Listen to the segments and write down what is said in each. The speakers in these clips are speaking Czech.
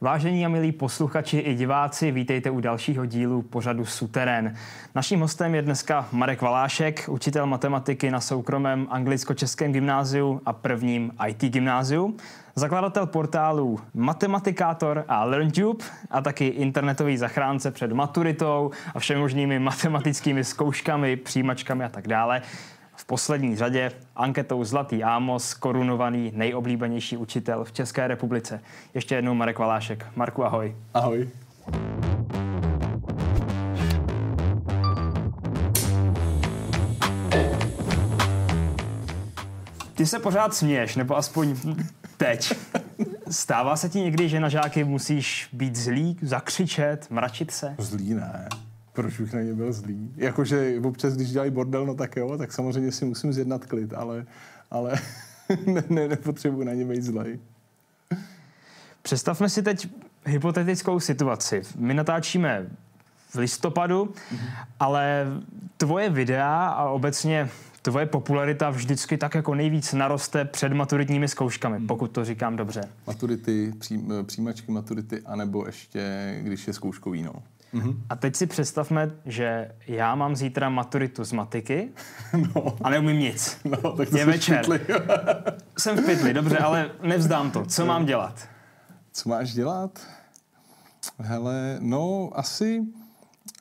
Vážení a milí posluchači i diváci, vítejte u dalšího dílu pořadu Suterén. Naším hostem je dneska Marek Valášek, učitel matematiky na soukromém anglicko-českém gymnáziu a prvním IT gymnáziu, zakladatel portálů Matematikátor a LearnTube a taky internetový zachránce před maturitou a všemožnými matematickými zkouškami, přijímačkami a tak dále poslední řadě anketou Zlatý Ámos korunovaný nejoblíbenější učitel v České republice. Ještě jednou Marek Valášek. Marku, ahoj. Ahoj. Ty se pořád směješ, nebo aspoň teď. Stává se ti někdy, že na žáky musíš být zlý, zakřičet, mračit se? Zlý ne proč bych na ně byl zlý. Jakože občas, když dělají bordel, no tak jo, tak samozřejmě si musím zjednat klid, ale, ale ne, ne, nepotřebuji na ně být zlej. Představme si teď hypotetickou situaci. My natáčíme v listopadu, mm-hmm. ale tvoje videa a obecně tvoje popularita vždycky tak jako nejvíc naroste před maturitními zkouškami, mm. pokud to říkám dobře. Maturity, přijímačky maturity, anebo ještě, když je zkouškový, no. Mm-hmm. A teď si představme, že já mám zítra maturitu z matiky no. a neumím nic. No, tak to je večer. jsem v pytli, dobře, ale nevzdám to. Co mám dělat? Co máš dělat? Hele, no asi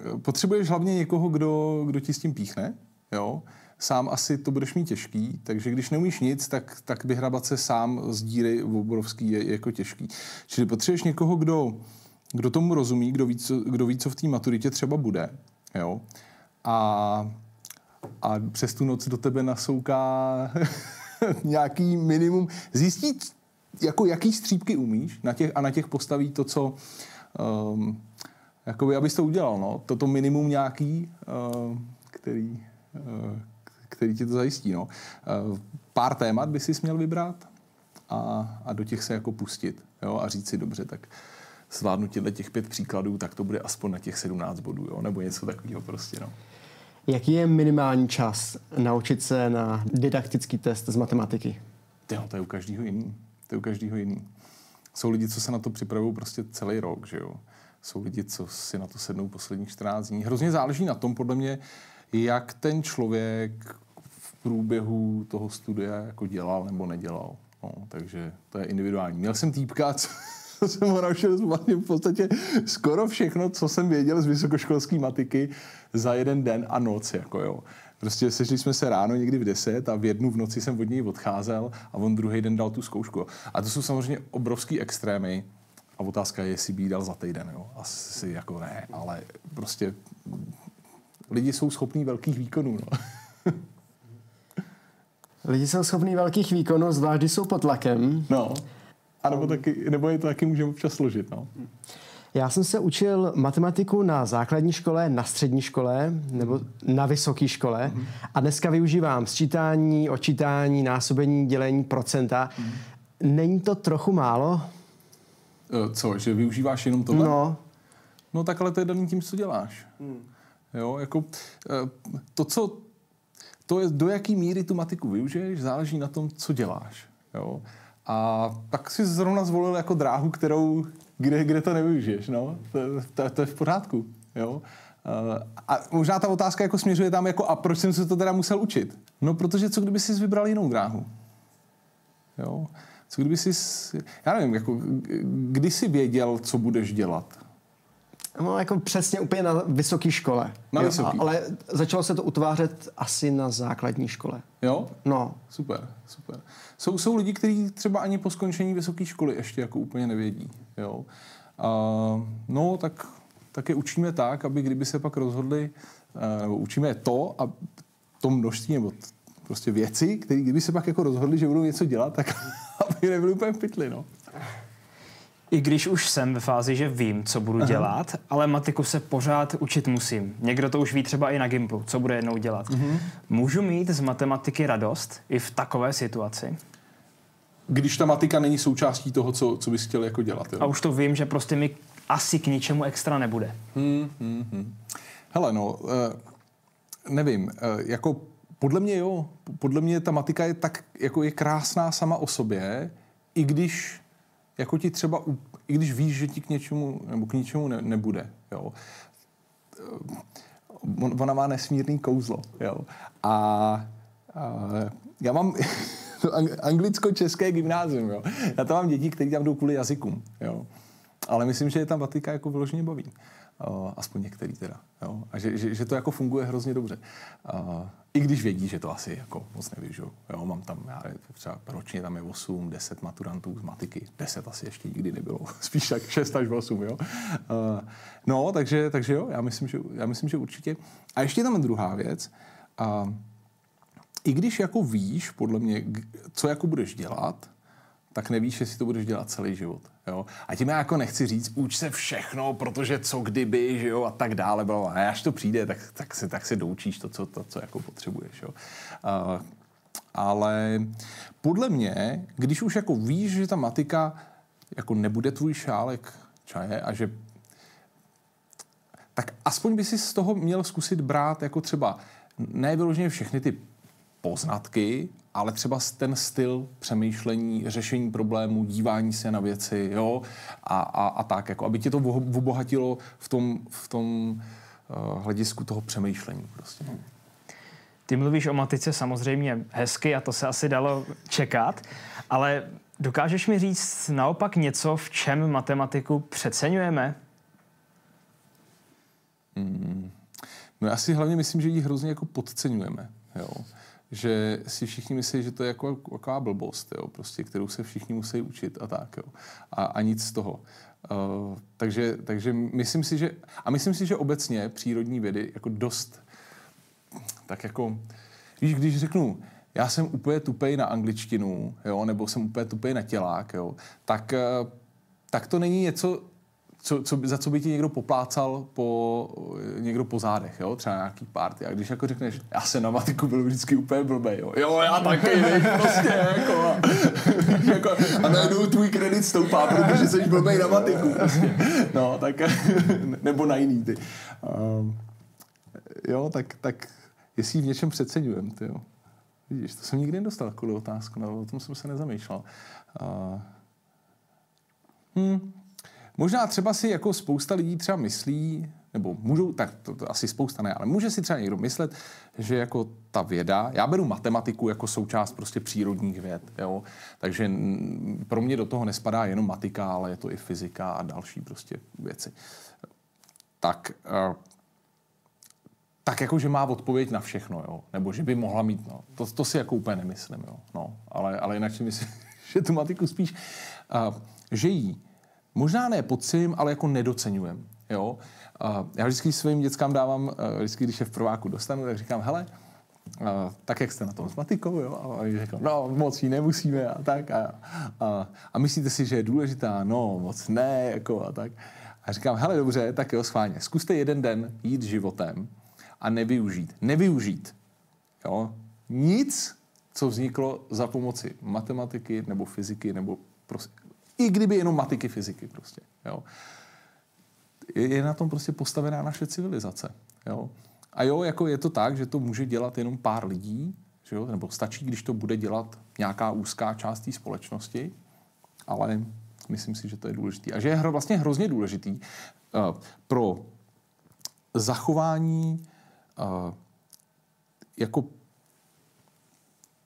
eh, potřebuješ hlavně někoho, kdo, kdo ti s tím píchne, jo. Sám asi to budeš mít těžký, takže když neumíš nic, tak, tak vyhrabat se sám z díry obrovský je, je jako těžký. Čili potřebuješ někoho, kdo kdo tomu rozumí, kdo ví, co, kdo ví, co v té maturitě třeba bude. Jo? A, a přes tu noc do tebe nasouká nějaký minimum. Zjistí, jako jaký střípky umíš na těch, a na těch postaví to, co... Um, jakoby, abys to udělal, no. Toto minimum nějaký, uh, který, uh, který ti to zajistí, no. Uh, pár témat by si měl vybrat a, a do těch se jako pustit, jo, a říct si, dobře, tak uh, zvládnu těchto těch pět příkladů, tak to bude aspoň na těch 17 bodů, jo? nebo něco takového prostě. No. Jaký je minimální čas naučit se na didaktický test z matematiky? Jo, to je u každého jiný. To je u každého jiný. Jsou lidi, co se na to připravují prostě celý rok, že jo. Jsou lidi, co si na to sednou posledních 14 dní. Hrozně záleží na tom, podle mě, jak ten člověk v průběhu toho studia jako dělal nebo nedělal. No, takže to je individuální. Měl jsem týpka, co, jsem ho naučil vlastně v podstatě skoro všechno, co jsem věděl z vysokoškolské matiky za jeden den a noc. Jako jo. Prostě sešli jsme se ráno někdy v 10 a v jednu v noci jsem od něj odcházel a on druhý den dal tu zkoušku. A to jsou samozřejmě obrovský extrémy. A otázka je, jestli by jí dal za týden. Jo? Asi jako ne, ale prostě lidi jsou schopní velkých výkonů. No. Lidi jsou schopní velkých výkonů, zvlášť když jsou pod tlakem. No. A nebo, taky, nebo je to taky můžeme občas složit. No. Já jsem se učil matematiku na základní škole, na střední škole nebo na vysoké škole mm. a dneska využívám sčítání, očítání, násobení, dělení, procenta. Mm. Není to trochu málo? E, co, že využíváš jenom tohle? No. No tak ale to je daný tím, co děláš. Mm. Jo, jako e, to, co, to je, do jaký míry tu matiku využiješ, záleží na tom, co děláš. Jo. A tak si zrovna zvolil jako dráhu, kterou, kde, kde to nevyužiješ, no. To, to, to je v pořádku, jo. A možná ta otázka jako směřuje tam jako a proč jsem se to teda musel učit? No protože co kdyby jsi vybral jinou dráhu? Jo. Co kdyby jsi, já nevím, jako, kdy jsi věděl, co budeš dělat? No, jako přesně úplně na vysoké škole. Na jo, vysoký. Ale začalo se to utvářet asi na základní škole. Jo? No. Super, super. Jsou, jsou lidi, kteří třeba ani po skončení vysoké školy ještě jako úplně nevědí. Jo? A, no, tak, tak je učíme tak, aby kdyby se pak rozhodli, eh, nebo učíme to a to množství, nebo t, prostě věci, které kdyby se pak jako rozhodli, že budou něco dělat, tak aby nebyli úplně v pytli, no. I když už jsem ve fázi, že vím, co budu Aha. dělat, ale matiku se pořád učit musím. Někdo to už ví třeba i na Gimplu, co bude jednou dělat. Uh-huh. Můžu mít z matematiky radost i v takové situaci? Když ta matika není součástí toho, co, co bys chtěl jako dělat. Jo? A už to vím, že prostě mi asi k ničemu extra nebude. Hmm, hmm, hmm. Hele, no, uh, nevím, uh, jako podle mě jo, podle mě ta matika je tak, jako je krásná sama o sobě, i když jako ti třeba i když víš, že ti k něčemu, nebo k ničemu ne, nebude, jo. Ona má nesmírný kouzlo, jo. A, a já mám anglicko-české gymnázium, jo. Já tam mám děti, které tam jdou kvůli jazykům, jo. Ale myslím, že je tam Vatika jako vyloženě baví. Aspoň některý teda. Jo? A že, že, že, to jako funguje hrozně dobře. I když vědí, že to asi jako moc nevyžu. Jo? Mám tam, já, třeba ročně tam je 8, 10 maturantů z matiky. 10 asi ještě nikdy nebylo. Spíš tak 6 až 8. Jo? Uh, no, takže, takže jo, já myslím, že, já myslím, že určitě. A ještě tam druhá věc. Uh, I když jako víš, podle mě, co jako budeš dělat, tak nevíš, jestli to budeš dělat celý život. Jo? A tím já jako nechci říct, uč se všechno, protože co kdyby, že jo, a tak dále. Bla, a až to přijde, tak, tak, se, tak se doučíš to, co, to, co jako potřebuješ. Jo? Uh, ale podle mě, když už jako víš, že ta matika jako nebude tvůj šálek čaje a že tak aspoň by si z toho měl zkusit brát jako třeba ne vyloženě všechny ty poznatky, ale třeba ten styl přemýšlení, řešení problémů, dívání se na věci, jo, a, a, a tak, jako, aby tě to obohatilo v tom, v tom uh, hledisku toho přemýšlení prostě. Ty mluvíš o matice samozřejmě hezky a to se asi dalo čekat, ale dokážeš mi říct naopak něco, v čem matematiku přeceňujeme? Hmm. No já si hlavně myslím, že ji hrozně jako podceňujeme. Jo že si všichni myslí, že to je jako taková blbost, jo, prostě, kterou se všichni musí učit a tak. Jo. A, a nic z toho. Uh, takže, takže myslím si, že, a myslím si, že obecně přírodní vědy jako dost, tak jako, víš, když řeknu, já jsem úplně tupej na angličtinu, jo, nebo jsem úplně tupej na tělák, jo, tak, uh, tak to není něco, co, co, za co by ti někdo poplácal po, někdo po zádech, jo? třeba nějaký party. A když jako řekneš, já se na matiku byl vždycky úplně blbej, jo, jo já taky, prostě, jako, a, jako, a najednou tvůj kredit stoupá, protože jsi blbej na matiku, prostě. No, tak, nebo na jiný, ty. Um, jo, tak, tak jestli v něčem přeceňujem, ty jo. Vidíš, to jsem nikdy nedostal takovou otázku, no, o tom jsem se nezamýšlel. Uh, hmm, Možná třeba si jako spousta lidí třeba myslí, nebo můžou, tak to, to asi spousta ne, ale může si třeba někdo myslet, že jako ta věda, já beru matematiku jako součást prostě přírodních věd, jo, takže pro mě do toho nespadá jenom matika, ale je to i fyzika a další prostě věci. Tak, uh, tak jako, že má odpověď na všechno, jo, nebo že by mohla mít, no, to, to si jako úplně nemyslím, jo, no, ale, ale jinak si myslím, že tu matiku spíš, uh, že jí možná ne podcím, ale jako nedocenujem. Jo? Já vždycky svým dětskám dávám, uh, vždycky, když je v prváku dostanu, tak říkám, hele, uh, tak jak jste na tom s matikou, jo? A oni říkají, no moc ji nemusíme a tak. A, a, a myslíte si, že je důležitá? No, moc ne, jako a tak. A říkám, hele, dobře, tak jo, schválně. Zkuste jeden den jít životem a nevyužít. Nevyužít. Jo? Nic, co vzniklo za pomoci matematiky nebo fyziky nebo prostě i kdyby jenom matiky fyziky prostě. Jo. Je, na tom prostě postavená naše civilizace. Jo. A jo, jako je to tak, že to může dělat jenom pár lidí, že jo? nebo stačí, když to bude dělat nějaká úzká část té společnosti, ale myslím si, že to je důležitý. A že je vlastně hrozně důležitý uh, pro zachování uh, jako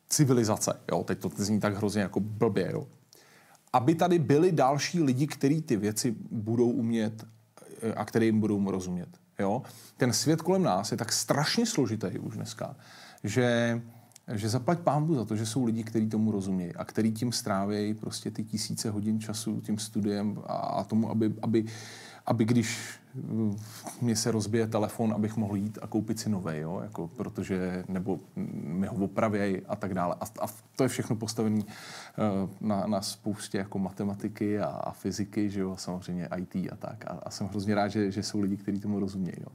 civilizace. Jo? Teď to zní tak hrozně jako blbě. Jo? Aby tady byli další lidi, kteří ty věci budou umět eh, a který jim budou rozumět. Jo? Ten svět kolem nás je tak strašně složitý už dneska, že, že zaplať pámbu za to, že jsou lidi, kteří tomu rozumějí a kteří tím strávějí prostě ty tisíce hodin času tím studiem a, a tomu, aby, aby, aby když mě se rozbije telefon, abych mohl jít a koupit si nový, jo? Jako, protože, nebo mi ho opravějí a tak dále. A, a to je všechno postavené uh, na, na spoustě jako matematiky a, a fyziky, že jo, samozřejmě IT a tak. A, a jsem hrozně rád, že, že jsou lidi, kteří tomu rozumějí. Jo?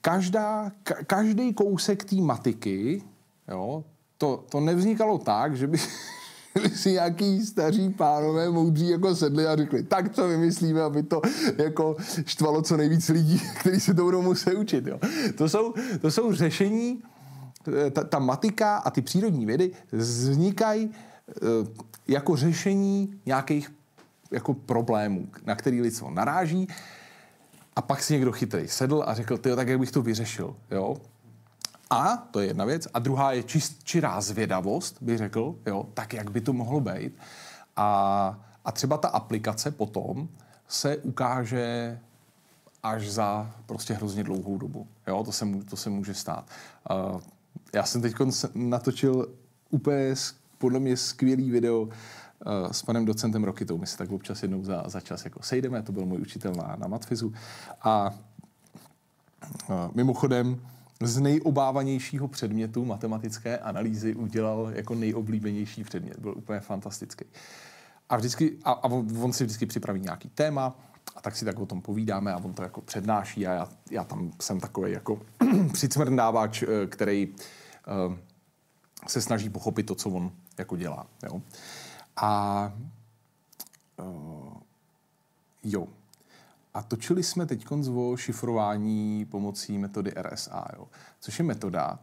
Každá, ka, každý kousek té matiky, jo, to, to nevznikalo tak, že by si nějaký staří pánové moudří jako sedli a řekli, tak co vymyslíme, aby to jako štvalo co nejvíc lidí, kteří se to budou muset učit. Jo. To, jsou, to jsou řešení, eh, ta, ta matika a ty přírodní vědy vznikají eh, jako řešení nějakých jako problémů, na který lidstvo naráží. A pak si někdo chytrý sedl a řekl, ty tak jak bych to vyřešil. Jo? A to je jedna věc. A druhá je čist, čirá zvědavost, bych řekl, jo, tak jak by to mohlo být. A, a třeba ta aplikace potom se ukáže až za prostě hrozně dlouhou dobu. Jo, to se, to se může stát. Uh, já jsem teď natočil úplně podle mě skvělý video uh, s panem docentem Rokitou. My se tak občas jednou za, za čas jako sejdeme, to byl můj učitel na, na matfizu. A uh, mimochodem, z nejobávanějšího předmětu matematické analýzy udělal jako nejoblíbenější předmět. Byl úplně fantastický. A, vždycky, a, a on si vždycky připraví nějaký téma, a tak si tak o tom povídáme a on to jako přednáší a já, já tam jsem takový jako přicmrdávač, eh, který uh, se snaží pochopit to, co on jako dělá. Jo? A uh, jo. A točili jsme teď o šifrování pomocí metody RSA, jo? což je metoda,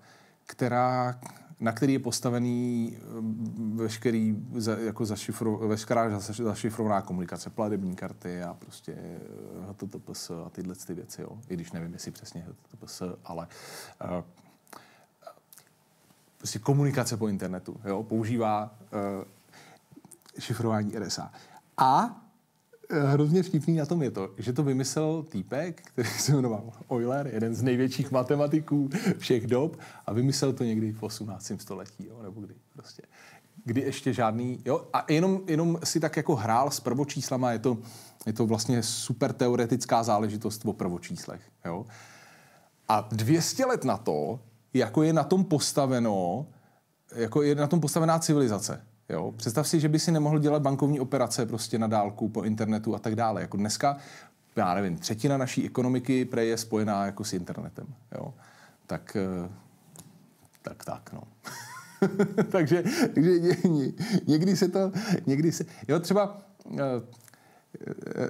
která na který je postavený eh, veškerý, jako zašifro, veškerá zašifrovaná komunikace, platební karty a prostě HTTPS a tyhle ty věci, jo. I když nevím, jestli přesně HTTPS, ale uh, prostě komunikace po internetu, jo, používá uh, šifrování RSA. A hrozně vtipný na tom je to, že to vymyslel týpek, který se jmenoval Euler, jeden z největších matematiků všech dob a vymyslel to někdy v 18. století, jo, nebo kdy prostě. Kdy ještě žádný, jo, a jenom, jenom si tak jako hrál s prvočíslama, je to, je to vlastně super teoretická záležitost o prvočíslech, jo. A 200 let na to, jako je na tom postaveno, jako je na tom postavená civilizace. Jo? Představ si, že by si nemohl dělat bankovní operace prostě na dálku po internetu a tak dále. Jako dneska, já nevím, třetina naší ekonomiky pre je spojená jako s internetem. Jo? Tak, eh, tak, tak, no. takže, takže někdy se to, někdy se, jo, třeba eh, eh,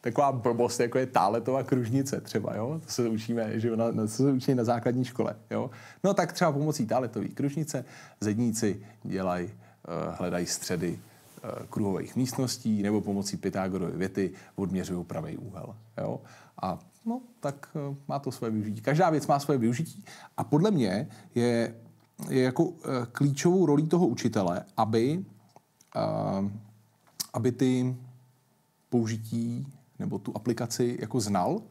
taková blbost, jako je táletová kružnice třeba, jo? To se učíme, že na, to se učí na základní škole, jo? No tak třeba pomocí táletové kružnice zedníci dělají, uh, hledají středy uh, kruhových místností nebo pomocí Pythagorovy věty odměřují pravý úhel, jo? A no, tak uh, má to své využití. Každá věc má své využití a podle mě je, je jako klíčovou rolí toho učitele, aby, aby ty použití nebo tu aplikaci jako znal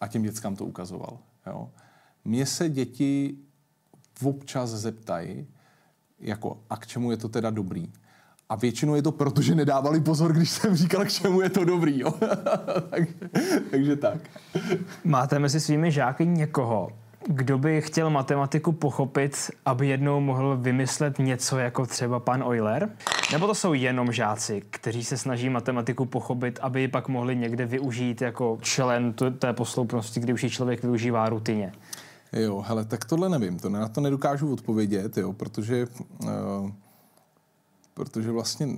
a těm dětskám to ukazoval. Jo. Mně se děti občas zeptají, jako, a k čemu je to teda dobrý. A většinou je to proto, že nedávali pozor, když jsem říkal, k čemu je to dobrý. Jo? takže, takže tak. Máte mezi svými žáky někoho, kdo by chtěl matematiku pochopit, aby jednou mohl vymyslet něco jako třeba pan Euler? Nebo to jsou jenom žáci, kteří se snaží matematiku pochopit, aby ji pak mohli někde využít jako člen té posloupnosti, kdy už ji člověk využívá rutině? Jo, hele, tak tohle nevím, to na to nedokážu odpovědět, jo, protože uh, protože vlastně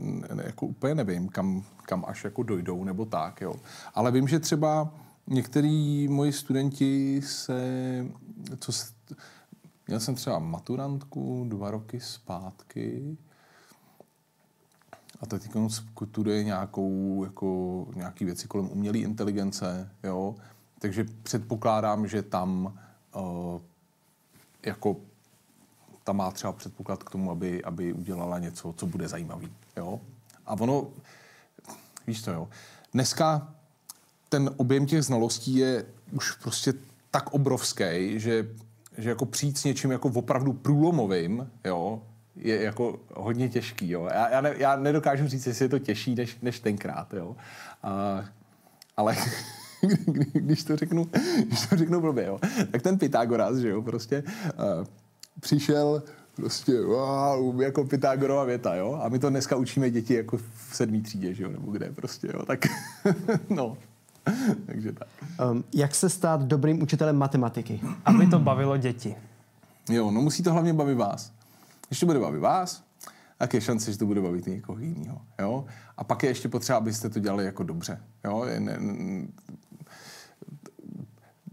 jako úplně nevím, kam, kam až jako dojdou nebo tak, jo. Ale vím, že třeba některý moji studenti se, co měl jsem třeba maturantku dva roky zpátky a teď studuje nějakou, jako, nějaký věci kolem umělé inteligence, jo, takže předpokládám, že tam uh, jako tam má třeba předpoklad k tomu, aby, aby udělala něco, co bude zajímavý. Jo? A ono, víš to, jo. Dneska ten objem těch znalostí je už prostě tak obrovský, že, že jako přijít s něčím jako opravdu průlomovým, jo, je jako hodně těžký. Jo. Já, já, ne, já nedokážu říct, jestli je to těžší než, než tenkrát. Jo. A, ale když to řeknu, když to řeknu blbě, jo, tak ten Pythagoras, že jo, prostě uh, přišel prostě wow, jako Pythagorova věta, jo, a my to dneska učíme děti jako v sedmý třídě, že jo, nebo kde prostě, jo, tak no, Takže tak. Um, jak se stát dobrým učitelem matematiky? Aby to bavilo děti. Jo, no musí to hlavně bavit vás. Když to bude bavit vás, tak je šance, že to bude bavit někoho jiného. Jo? A pak je ještě potřeba, abyste to dělali jako dobře. Jo? Je ne,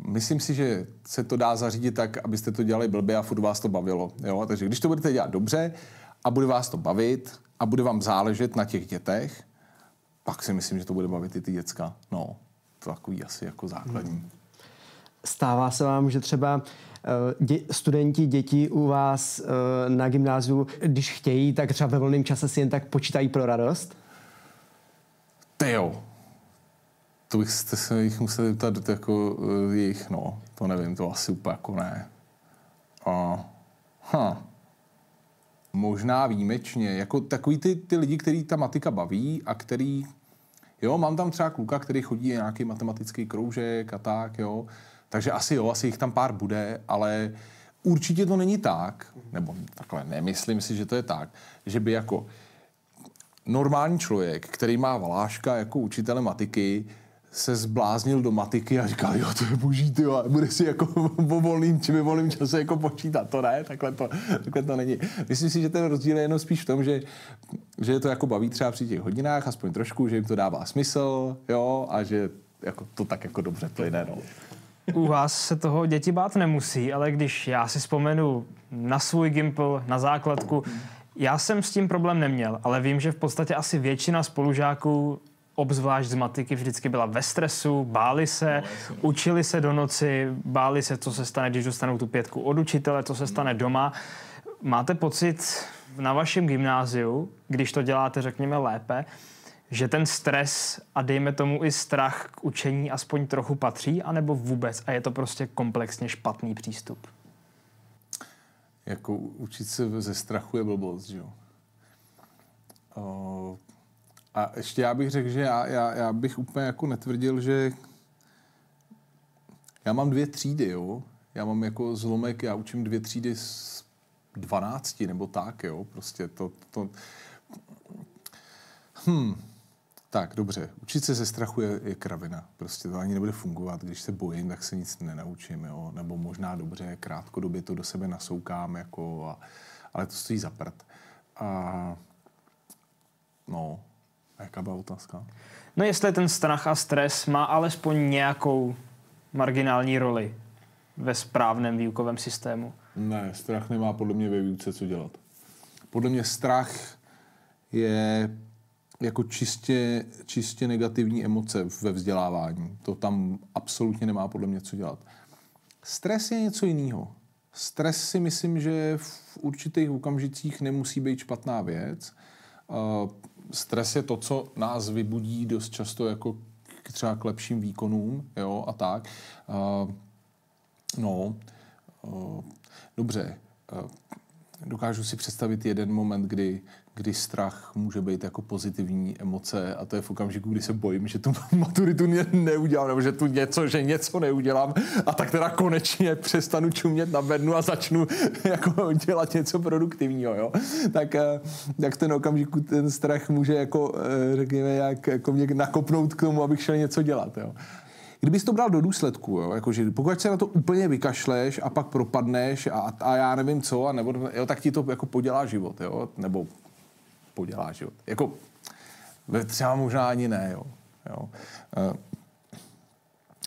myslím si, že se to dá zařídit tak, abyste to dělali blbě a furt vás to bavilo. Jo? Takže když to budete dělat dobře a bude vás to bavit a bude vám záležet na těch dětech, pak si myslím, že to bude bavit i ty děcka. No, takový asi jako základní. Hmm. Stává se vám, že třeba eh, dě, studenti, děti u vás eh, na gymnáziu, když chtějí, tak třeba ve volném čase si jen tak počítají pro radost? Ty jo. To bych se jich musel zeptat jako uh, jejich, no. To nevím, to asi úplně jako ne. A, huh. Možná výjimečně. Jako takový ty, ty lidi, který ta matika baví a který Jo, mám tam třeba kluka, který chodí nějaký matematický kroužek a tak, jo. Takže asi jo, asi jich tam pár bude, ale určitě to není tak, nebo takhle, nemyslím si, že to je tak, že by jako normální člověk, který má Valáška jako učitele matiky, se zbláznil do matiky a říkal, jo, to je boží, ty jo, bude si jako po volným či volným čase jako počítat. To ne, takhle to, takhle to není. Myslím si, že ten rozdíl je jenom spíš v tom, že, že to jako baví třeba při těch hodinách, aspoň trošku, že jim to dává smysl, jo, a že jako to tak jako dobře plyne, no. U vás se toho děti bát nemusí, ale když já si vzpomenu na svůj gimpl, na základku, já jsem s tím problém neměl, ale vím, že v podstatě asi většina spolužáků obzvlášť z matiky vždycky byla ve stresu, báli se, no, učili se do noci, báli se, co se stane, když dostanou tu pětku od učitele, co se stane doma. Máte pocit na vašem gymnáziu, když to děláte, řekněme, lépe, že ten stres a dejme tomu i strach k učení aspoň trochu patří, anebo vůbec a je to prostě komplexně špatný přístup? Jako učit se ze strachu je blbost, že jo? Uh, a ještě já bych řekl, že já, já, já bych úplně jako netvrdil, že já mám dvě třídy, jo. Já mám jako zlomek, já učím dvě třídy z 12 nebo tak, jo. Prostě to, to... Hm. Tak, dobře. Učit se ze strachu je, je kravina. Prostě to ani nebude fungovat. Když se bojím, tak se nic nenaučím, jo. Nebo možná dobře, krátkodobě to do sebe nasoukám, jako, a, ale to stojí za prd. A no, a jaká byla otázka? No jestli ten strach a stres má alespoň nějakou marginální roli ve správném výukovém systému. Ne, strach nemá podle mě ve výuce co dělat. Podle mě strach je jako čistě, čistě negativní emoce ve vzdělávání. To tam absolutně nemá podle mě co dělat. Stres je něco jiného. Stres si myslím, že v určitých okamžicích nemusí být špatná věc stres je to, co nás vybudí dost často jako k třeba k lepším výkonům, jo, a tak. Uh, no, uh, dobře. Uh, dokážu si představit jeden moment, kdy kdy strach může být jako pozitivní emoce a to je v okamžiku, kdy se bojím, že tu maturitu ne- neudělám, nebo že tu něco, že něco neudělám a tak teda konečně přestanu čumět na bednu a začnu jako dělat něco produktivního, jo. Tak, eh, tak ten okamžiku ten strach může jako, eh, řekněme, jak, jako mě nakopnout k tomu, abych šel něco dělat, jo. Kdybys to bral do důsledku, jo, jakože pokud se na to úplně vykašleš a pak propadneš a, a já nevím co, a nebo, jo, tak ti to jako podělá život, jo, nebo podělá život. Jako, třeba možná ani ne, jo. jo. Uh,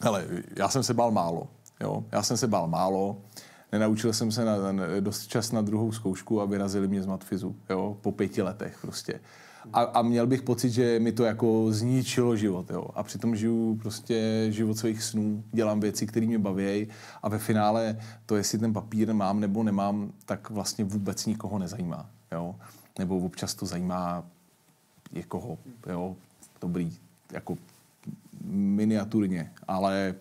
hele, já jsem se bál málo, jo. Já jsem se bál málo, nenaučil jsem se na, na, dost čas na druhou zkoušku a vyrazili mě z matfizu, jo, po pěti letech prostě. A, a měl bych pocit, že mi to jako zničilo život, jo. A přitom žiju prostě život svých snů, dělám věci, které mě baví a ve finále to, jestli ten papír mám nebo nemám, tak vlastně vůbec nikoho nezajímá, jo nebo občas to zajímá někoho, jo, dobrý, jako miniaturně, ale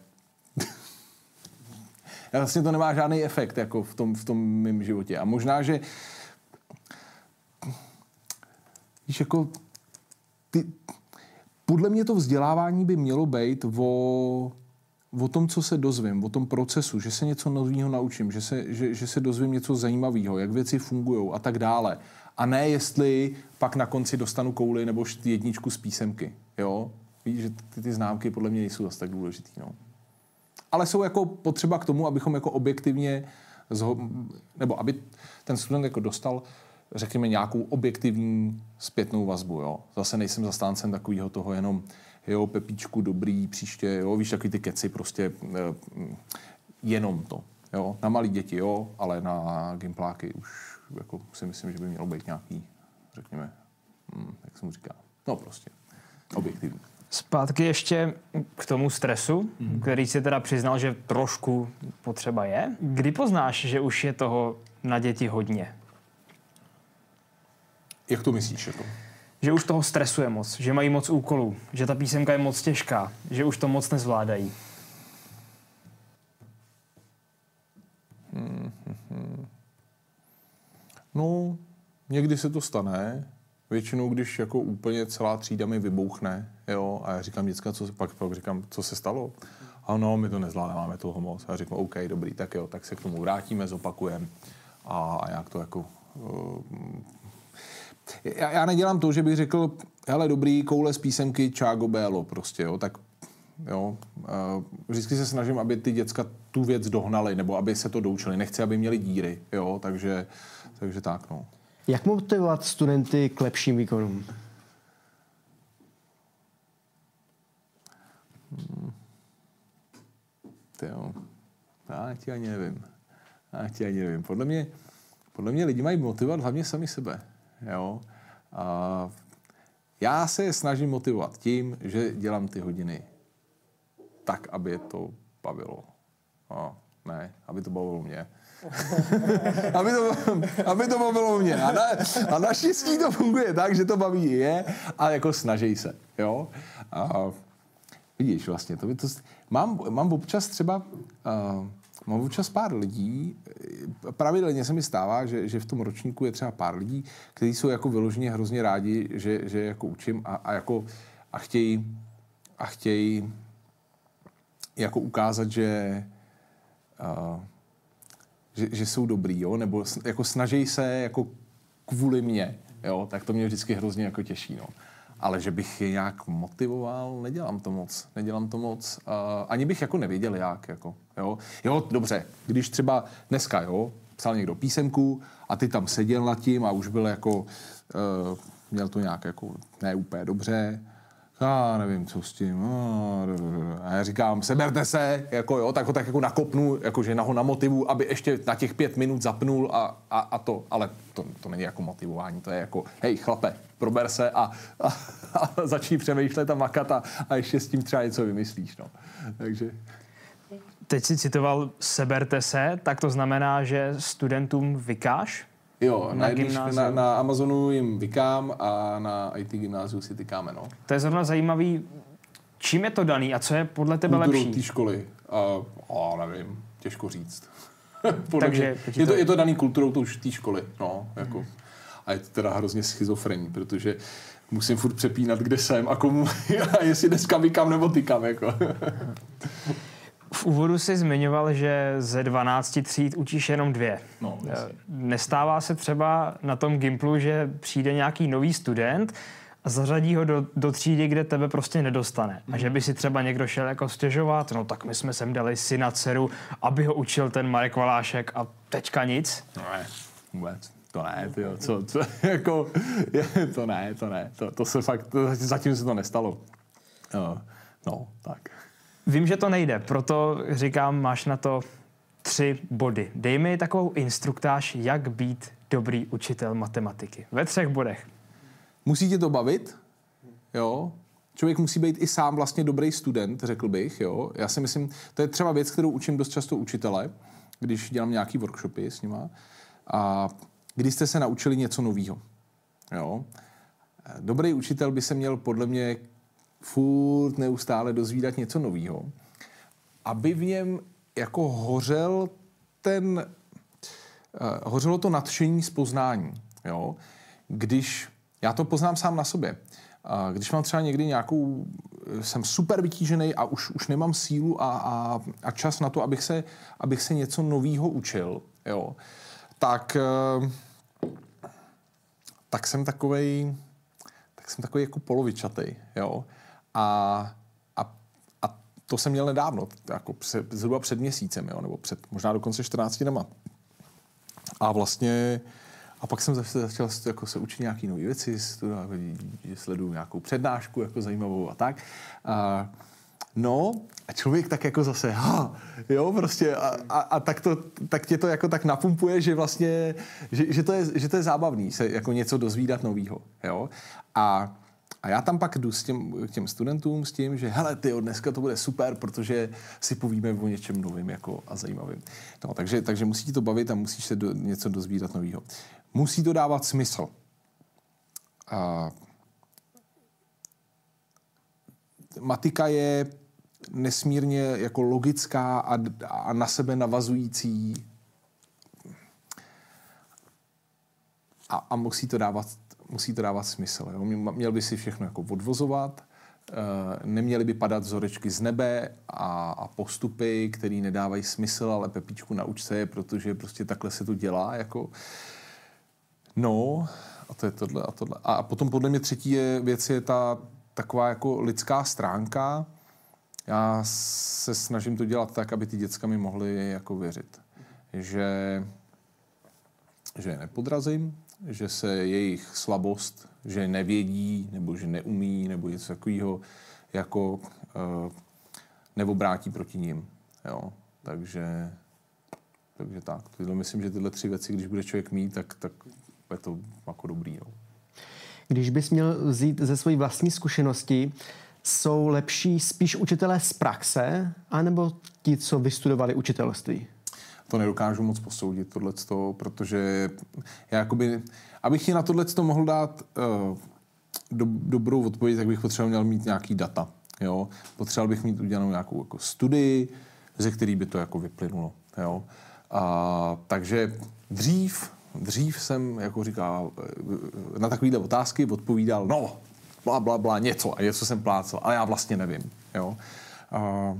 vlastně to nemá žádný efekt jako v tom, v tom mém životě. A možná, že víš, jako ty, podle mě to vzdělávání by mělo být o, o tom, co se dozvím, o tom procesu, že se něco nového naučím, že se, že, že se dozvím něco zajímavého, jak věci fungují a tak dále a ne jestli pak na konci dostanu kouli nebo jedničku z písemky. Jo? Víš, že ty, ty známky podle mě nejsou zase tak důležitý. No. Ale jsou jako potřeba k tomu, abychom jako objektivně, zho, nebo aby ten student jako dostal řekněme, nějakou objektivní zpětnou vazbu. Jo. Zase nejsem zastáncem takového toho jenom, jo, Pepíčku, dobrý, příště, jo, víš, takový ty keci, prostě eh, jenom to. Jo. Na malý děti, jo, ale na gimpláky už jako si myslím, že by mělo být nějaký, řekněme, hm, jak se mu říká, no prostě. objektivní. Zpátky ještě k tomu stresu, mm. který si teda přiznal, že trošku potřeba je. Kdy poznáš, že už je toho na děti hodně? Jak to myslíš? Jako? Že už toho stresuje moc, že mají moc úkolů, že ta písemka je moc těžká, že už to moc nezvládají. No, někdy se to stane. Většinou, když jako úplně celá třída mi vybouchne, jo, a já říkám děcka, co, pak, pak říkám, co se stalo? A no, my to nezvládáme, toho moc. A já říkám, OK, dobrý, tak jo, tak se k tomu vrátíme, zopakujeme a, a nějak to jako... Uh, já, já nedělám to, že bych řekl, hele, dobrý, koule z písemky Čágo Bélo, prostě, jo, tak Jo, vždycky se snažím, aby ty děcka tu věc dohnali, nebo aby se to doučili. Nechci, aby měli díry, jo, takže, takže tak, no. Jak motivovat studenty k lepším výkonům? Hmm. jo. Já ti ani nevím. Já ti ani nevím. Podle mě, podle mě lidi mají motivovat hlavně sami sebe. Jo? A já se snažím motivovat tím, že dělám ty hodiny tak, aby je to bavilo. No, ne, aby to bavilo mě. aby, to, aby to bavilo mě. A, na, a naštěstí to funguje tak, že to baví je a jako snaží se. Jo? A, vidíš vlastně, to, to, mám, mám občas třeba uh, mám občas pár lidí, pravidelně se mi stává, že, že v tom ročníku je třeba pár lidí, kteří jsou jako vyloženě hrozně rádi, že, že jako učím a, a jako a chtějí a chtějí jako ukázat, že, uh, že, že jsou dobrý, jo? nebo jako snaží se jako kvůli mě, jo? tak to mě vždycky hrozně jako těší. No. Ale že bych je nějak motivoval, nedělám to moc. Nedělám to moc. Uh, ani bych jako nevěděl jak. Jako, jo? jo, dobře, když třeba dneska, jo, psal někdo písemku a ty tam seděl nad tím a už byl jako, uh, měl to nějak jako ne úplně dobře, já nevím, co s tím. No, a já říkám, seberte se, jako jo, tak ho tak jako nakopnu, jakože na ho aby ještě na těch pět minut zapnul a, a, a to. Ale to, to není jako motivování, to je jako, hej chlape, prober se a, a, a začni přemýšlet a makat a, a ještě s tím třeba něco vymyslíš. No. Takže... Teď si citoval seberte se, tak to znamená, že studentům vykáš? Jo, na, na, na, na Amazonu jim vykám a na IT gymnáziu si tykáme, no. To je zrovna zajímavý. Čím je to daný a co je podle tebe Kulturou lepší? té školy. A, a nevím, těžko říct. Takže je, to, je to daný kulturou té školy, no, jako. Hmm. A je to teda hrozně schizofrení, protože musím furt přepínat, kde jsem a komu, a jestli dneska vykám nebo tykám, jako. V úvodu si zmiňoval, že ze 12 tříd učíš jenom dvě. No, Nestává se třeba na tom Gimplu, že přijde nějaký nový student a zařadí ho do, do třídy, kde tebe prostě nedostane. A že by si třeba někdo šel jako stěžovat, no tak my jsme sem dali syna dceru, aby ho učil ten Marek Valášek a teďka nic. No ne, vůbec. To ne, tyjo, co, co, jako, je, to ne, to ne, to, to se fakt, to, zatím se to nestalo. Uh, no, tak. Vím, že to nejde, proto říkám, máš na to tři body. Dej mi takovou instruktáž, jak být dobrý učitel matematiky. Ve třech bodech. Musí tě to bavit, jo. Člověk musí být i sám vlastně dobrý student, řekl bych, jo. Já si myslím, to je třeba věc, kterou učím dost často učitele, když dělám nějaký workshopy s nima. A když jste se naučili něco nového, jo. Dobrý učitel by se měl podle mě furt neustále dozvídat něco nového, aby v něm jako hořel ten, uh, hořelo to nadšení z poznání. Jo? Když, já to poznám sám na sobě, uh, když mám třeba někdy nějakou, jsem super vytížený a už, už nemám sílu a, a, a čas na to, abych se, abych se něco nového učil, jo? tak uh, tak jsem takovej, tak jsem takový jako polovičatý, jo. A, a, a to jsem měl nedávno, jako před, zhruba před měsícem, jo, nebo před možná dokonce 14 dnama. A vlastně a pak jsem zase začal jako se učit nějaké nové věci, sleduju nějakou přednášku jako zajímavou a tak. A, no, a člověk tak jako zase, ha, jo, prostě, a, a, a tak, to, tak tě to jako tak napumpuje, že vlastně, že, že, to, je, že to je zábavný se jako něco dozvídat novýho, jo. A A já tam pak jdu s těm, k těm studentům s tím, že hele, ty dneska to bude super, protože si povíme o něčem novým jako a zajímavým. No, takže, takže musí to bavit a musíš se do, něco dozvídat nového. Musí to dávat smysl. A matika je nesmírně jako logická a, a na sebe navazující a, a musí to dávat musí to dávat smysl. Jo? Měl by si všechno jako odvozovat, eh, neměly by padat vzorečky z nebe a, a postupy, které nedávají smysl, ale Pepíčku nauč se je, protože prostě takhle se to dělá. Jako. No, a to je tohle a tohle. A potom podle mě třetí je, věc je ta taková jako lidská stránka. Já se snažím to dělat tak, aby ty děcka mi mohly jako věřit. Že, že je nepodrazím, že se jejich slabost, že nevědí, nebo že neumí, nebo něco takového, jako uh, neobrátí proti ním. Jo? Takže, takže tak. Tyhle, myslím, že tyhle tři věci, když bude člověk mít, tak, tak je to jako dobrý. No. Když bys měl vzít ze své vlastní zkušenosti, jsou lepší spíš učitelé z praxe, anebo ti, co vystudovali učitelství? To nedokážu moc posoudit, tohleto, protože já jakoby, abych ti na tohleto mohl dát uh, do, dobrou odpověď, tak bych potřeboval měl mít nějaký data. Jo? Potřeboval bych mít udělanou nějakou jako studii, ze který by to jako vyplynulo. Jo? A, takže dřív, dřív jsem, jako říkal, eh, na takovéhle otázky odpovídal, no, bla, bla, bla, něco a něco jsem plácel, ale já vlastně nevím. Jo? A,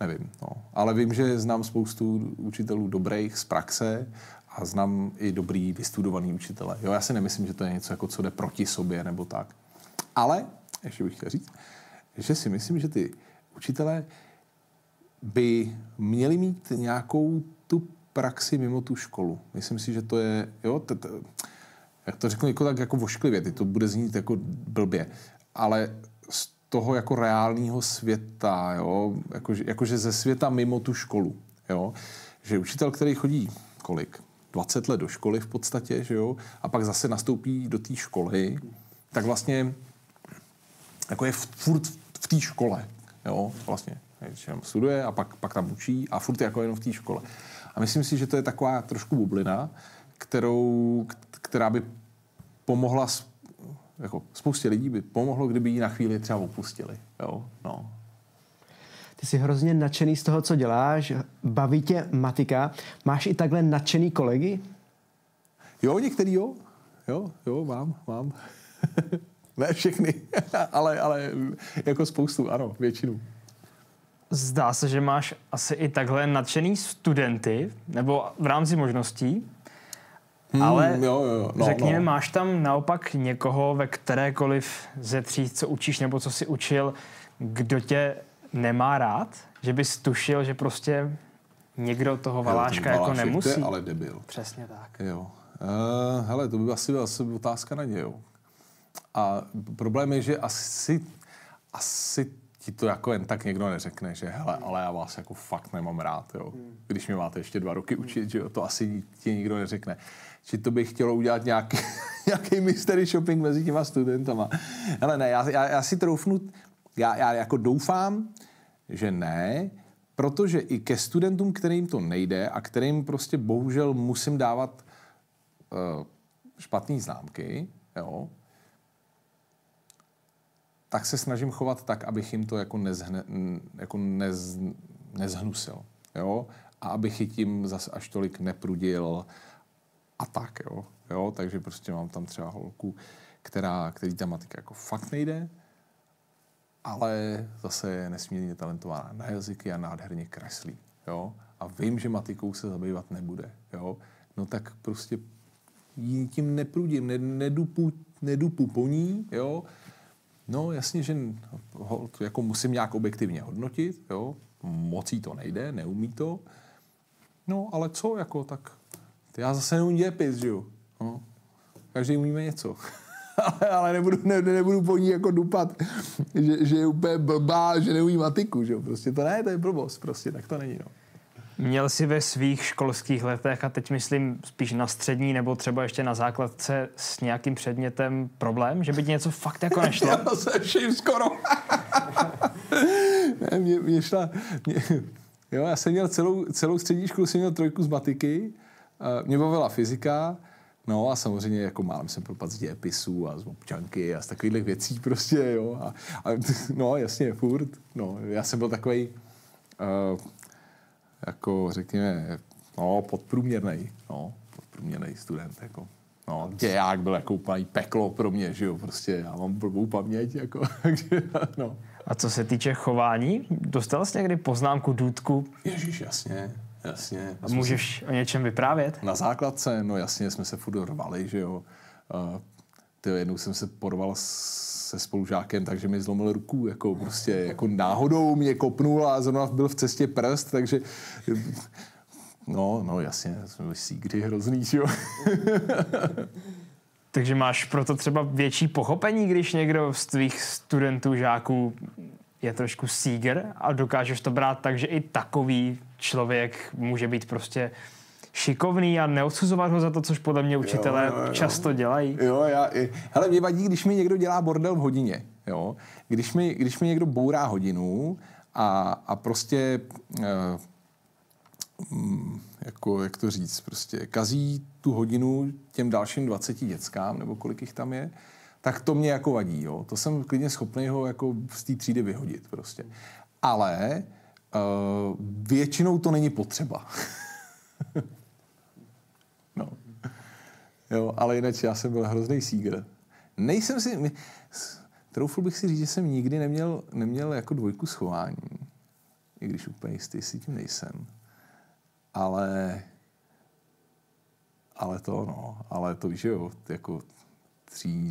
Nevím, no. Ale vím, že znám spoustu učitelů dobrých z praxe a znám i dobrý vystudovaný učitele. Jo, já si nemyslím, že to je něco, jako co jde proti sobě nebo tak. Ale, ještě bych chtěl říct, že si myslím, že ty učitelé by měli mít nějakou tu praxi mimo tu školu. Myslím si, že to je, jo, t- t- jak to řeknu jako tak jako vošklivě, ty to bude znít jako blbě, ale toho jako reálného světa, jo? Jako, jakože ze světa mimo tu školu. Jo? Že učitel, který chodí kolik? 20 let do školy v podstatě, že jo? a pak zase nastoupí do té školy, tak vlastně jako je furt v té škole. Jo? Vlastně studuje a pak, pak tam učí a furt je jako jenom v té škole. A myslím si, že to je taková trošku bublina, kterou, která by pomohla jako spoustě lidí by pomohlo, kdyby ji na chvíli třeba opustili. Jo? No. Ty jsi hrozně nadšený z toho, co děláš, baví tě matika. Máš i takhle nadšený kolegy? Jo, některý jo. Jo, jo, mám, mám. ne všechny, ale, ale jako spoustu, ano, většinu. Zdá se, že máš asi i takhle nadšený studenty, nebo v rámci možností. Hmm, Ale jo, jo. No, řekněme, no. máš tam naopak někoho ve kterékoliv ze tří, co učíš nebo co si učil, kdo tě nemá rád? Že bys tušil, že prostě někdo toho Valáška jako nemusí? To je ale debil. Přesně tak. Jo. Uh, hele, to by asi byla asi otázka na něj. A problém je, že asi, asi ti to jako jen tak někdo neřekne, že hele, ale já vás jako fakt nemám rád, jo. Hmm. Když mě máte ještě dva roky učit, že jo, to asi ti nikdo neřekne či to bych chtělo udělat nějaký, nějaký mystery shopping mezi těma studentama. Ale ne, já, já, já si troufnu, já, já jako doufám, že ne, protože i ke studentům, kterým to nejde a kterým prostě bohužel musím dávat uh, špatné známky, jo, tak se snažím chovat tak, abych jim to jako, nezhne, jako nez, nezhnusil. Jo? A abych jim zase až tolik neprudil a tak, jo. jo. Takže prostě mám tam třeba holku, která, který ta matika jako fakt nejde, ale zase je nesmírně talentovaná na jazyky a nádherně kreslí. Jo? A vím, že matikou se zabývat nebude. Jo? No tak prostě tím neprudím, ne, nedupu, nedupu po ní, jo? No jasně, že ho, jako musím nějak objektivně hodnotit, jo? Mocí to nejde, neumí to. No ale co, jako tak já zase neumím dějepis, že jo. No. Každý umíme něco. ale, ale nebudu, ne, nebudu po ní jako dupat, že, že je úplně blbá, že neumí matiku, že jo. Prostě to ne, to je blbost, prostě, tak to není, no. Měl jsi ve svých školských letech, a teď myslím spíš na střední nebo třeba ještě na základce s nějakým předmětem problém, že by ti něco fakt jako nešlo? Já se vším skoro. ne, mě, mě šla, mě, jo, já jsem měl celou, celou střední školu, jsem měl trojku z matiky, mě bavila fyzika, No a samozřejmě jako málem jsem propadl z dějepisů a z občanky a z takových věcí prostě, jo. A, a, no jasně, furt. No, já jsem byl takový uh, jako řekněme, no, podprůměrný, no, podprůměrný student, jako. No, děják byl jako úplně peklo pro mě, že jo, prostě já mám blbou paměť, jako, no. A co se týče chování, dostal jsi někdy poznámku důdku? Ježíš, jasně, jasně. A můžeš o něčem vyprávět? Na základce, no jasně, jsme se furt rvali, že jo. Uh, ty jednou jsem se porval se spolužákem, takže mi zlomil ruku, jako prostě jako náhodou mě kopnul a zrovna byl v cestě prst, takže no, no jasně, jsme byli sígry hrozný, jo. takže máš proto třeba větší pochopení, když někdo z tvých studentů, žáků je trošku síger a dokážeš to brát tak, že i takový člověk může být prostě šikovný a neodsuzovat ho za to, což podle mě učitelé jo, jo, jo. často dělají. Jo, já, hele, mě vadí, když mi někdo dělá bordel v hodině. Jo? Když, mi, když mi někdo bourá hodinu a, a prostě uh, jako, jak to říct, prostě kazí tu hodinu těm dalším 20 dětskám, nebo kolik jich tam je, tak to mě jako vadí. Jo? To jsem klidně schopný ho jako z té třídy vyhodit prostě. Ale uh, většinou to není potřeba. No. Jo, ale jinak já jsem byl hrozný sígr. Nejsem si... Troufl bych si říct, že jsem nikdy neměl, neměl jako dvojku schování. I když úplně jistý si tím nejsem. Ale... Ale to, no. Ale to víš, jo, jako tří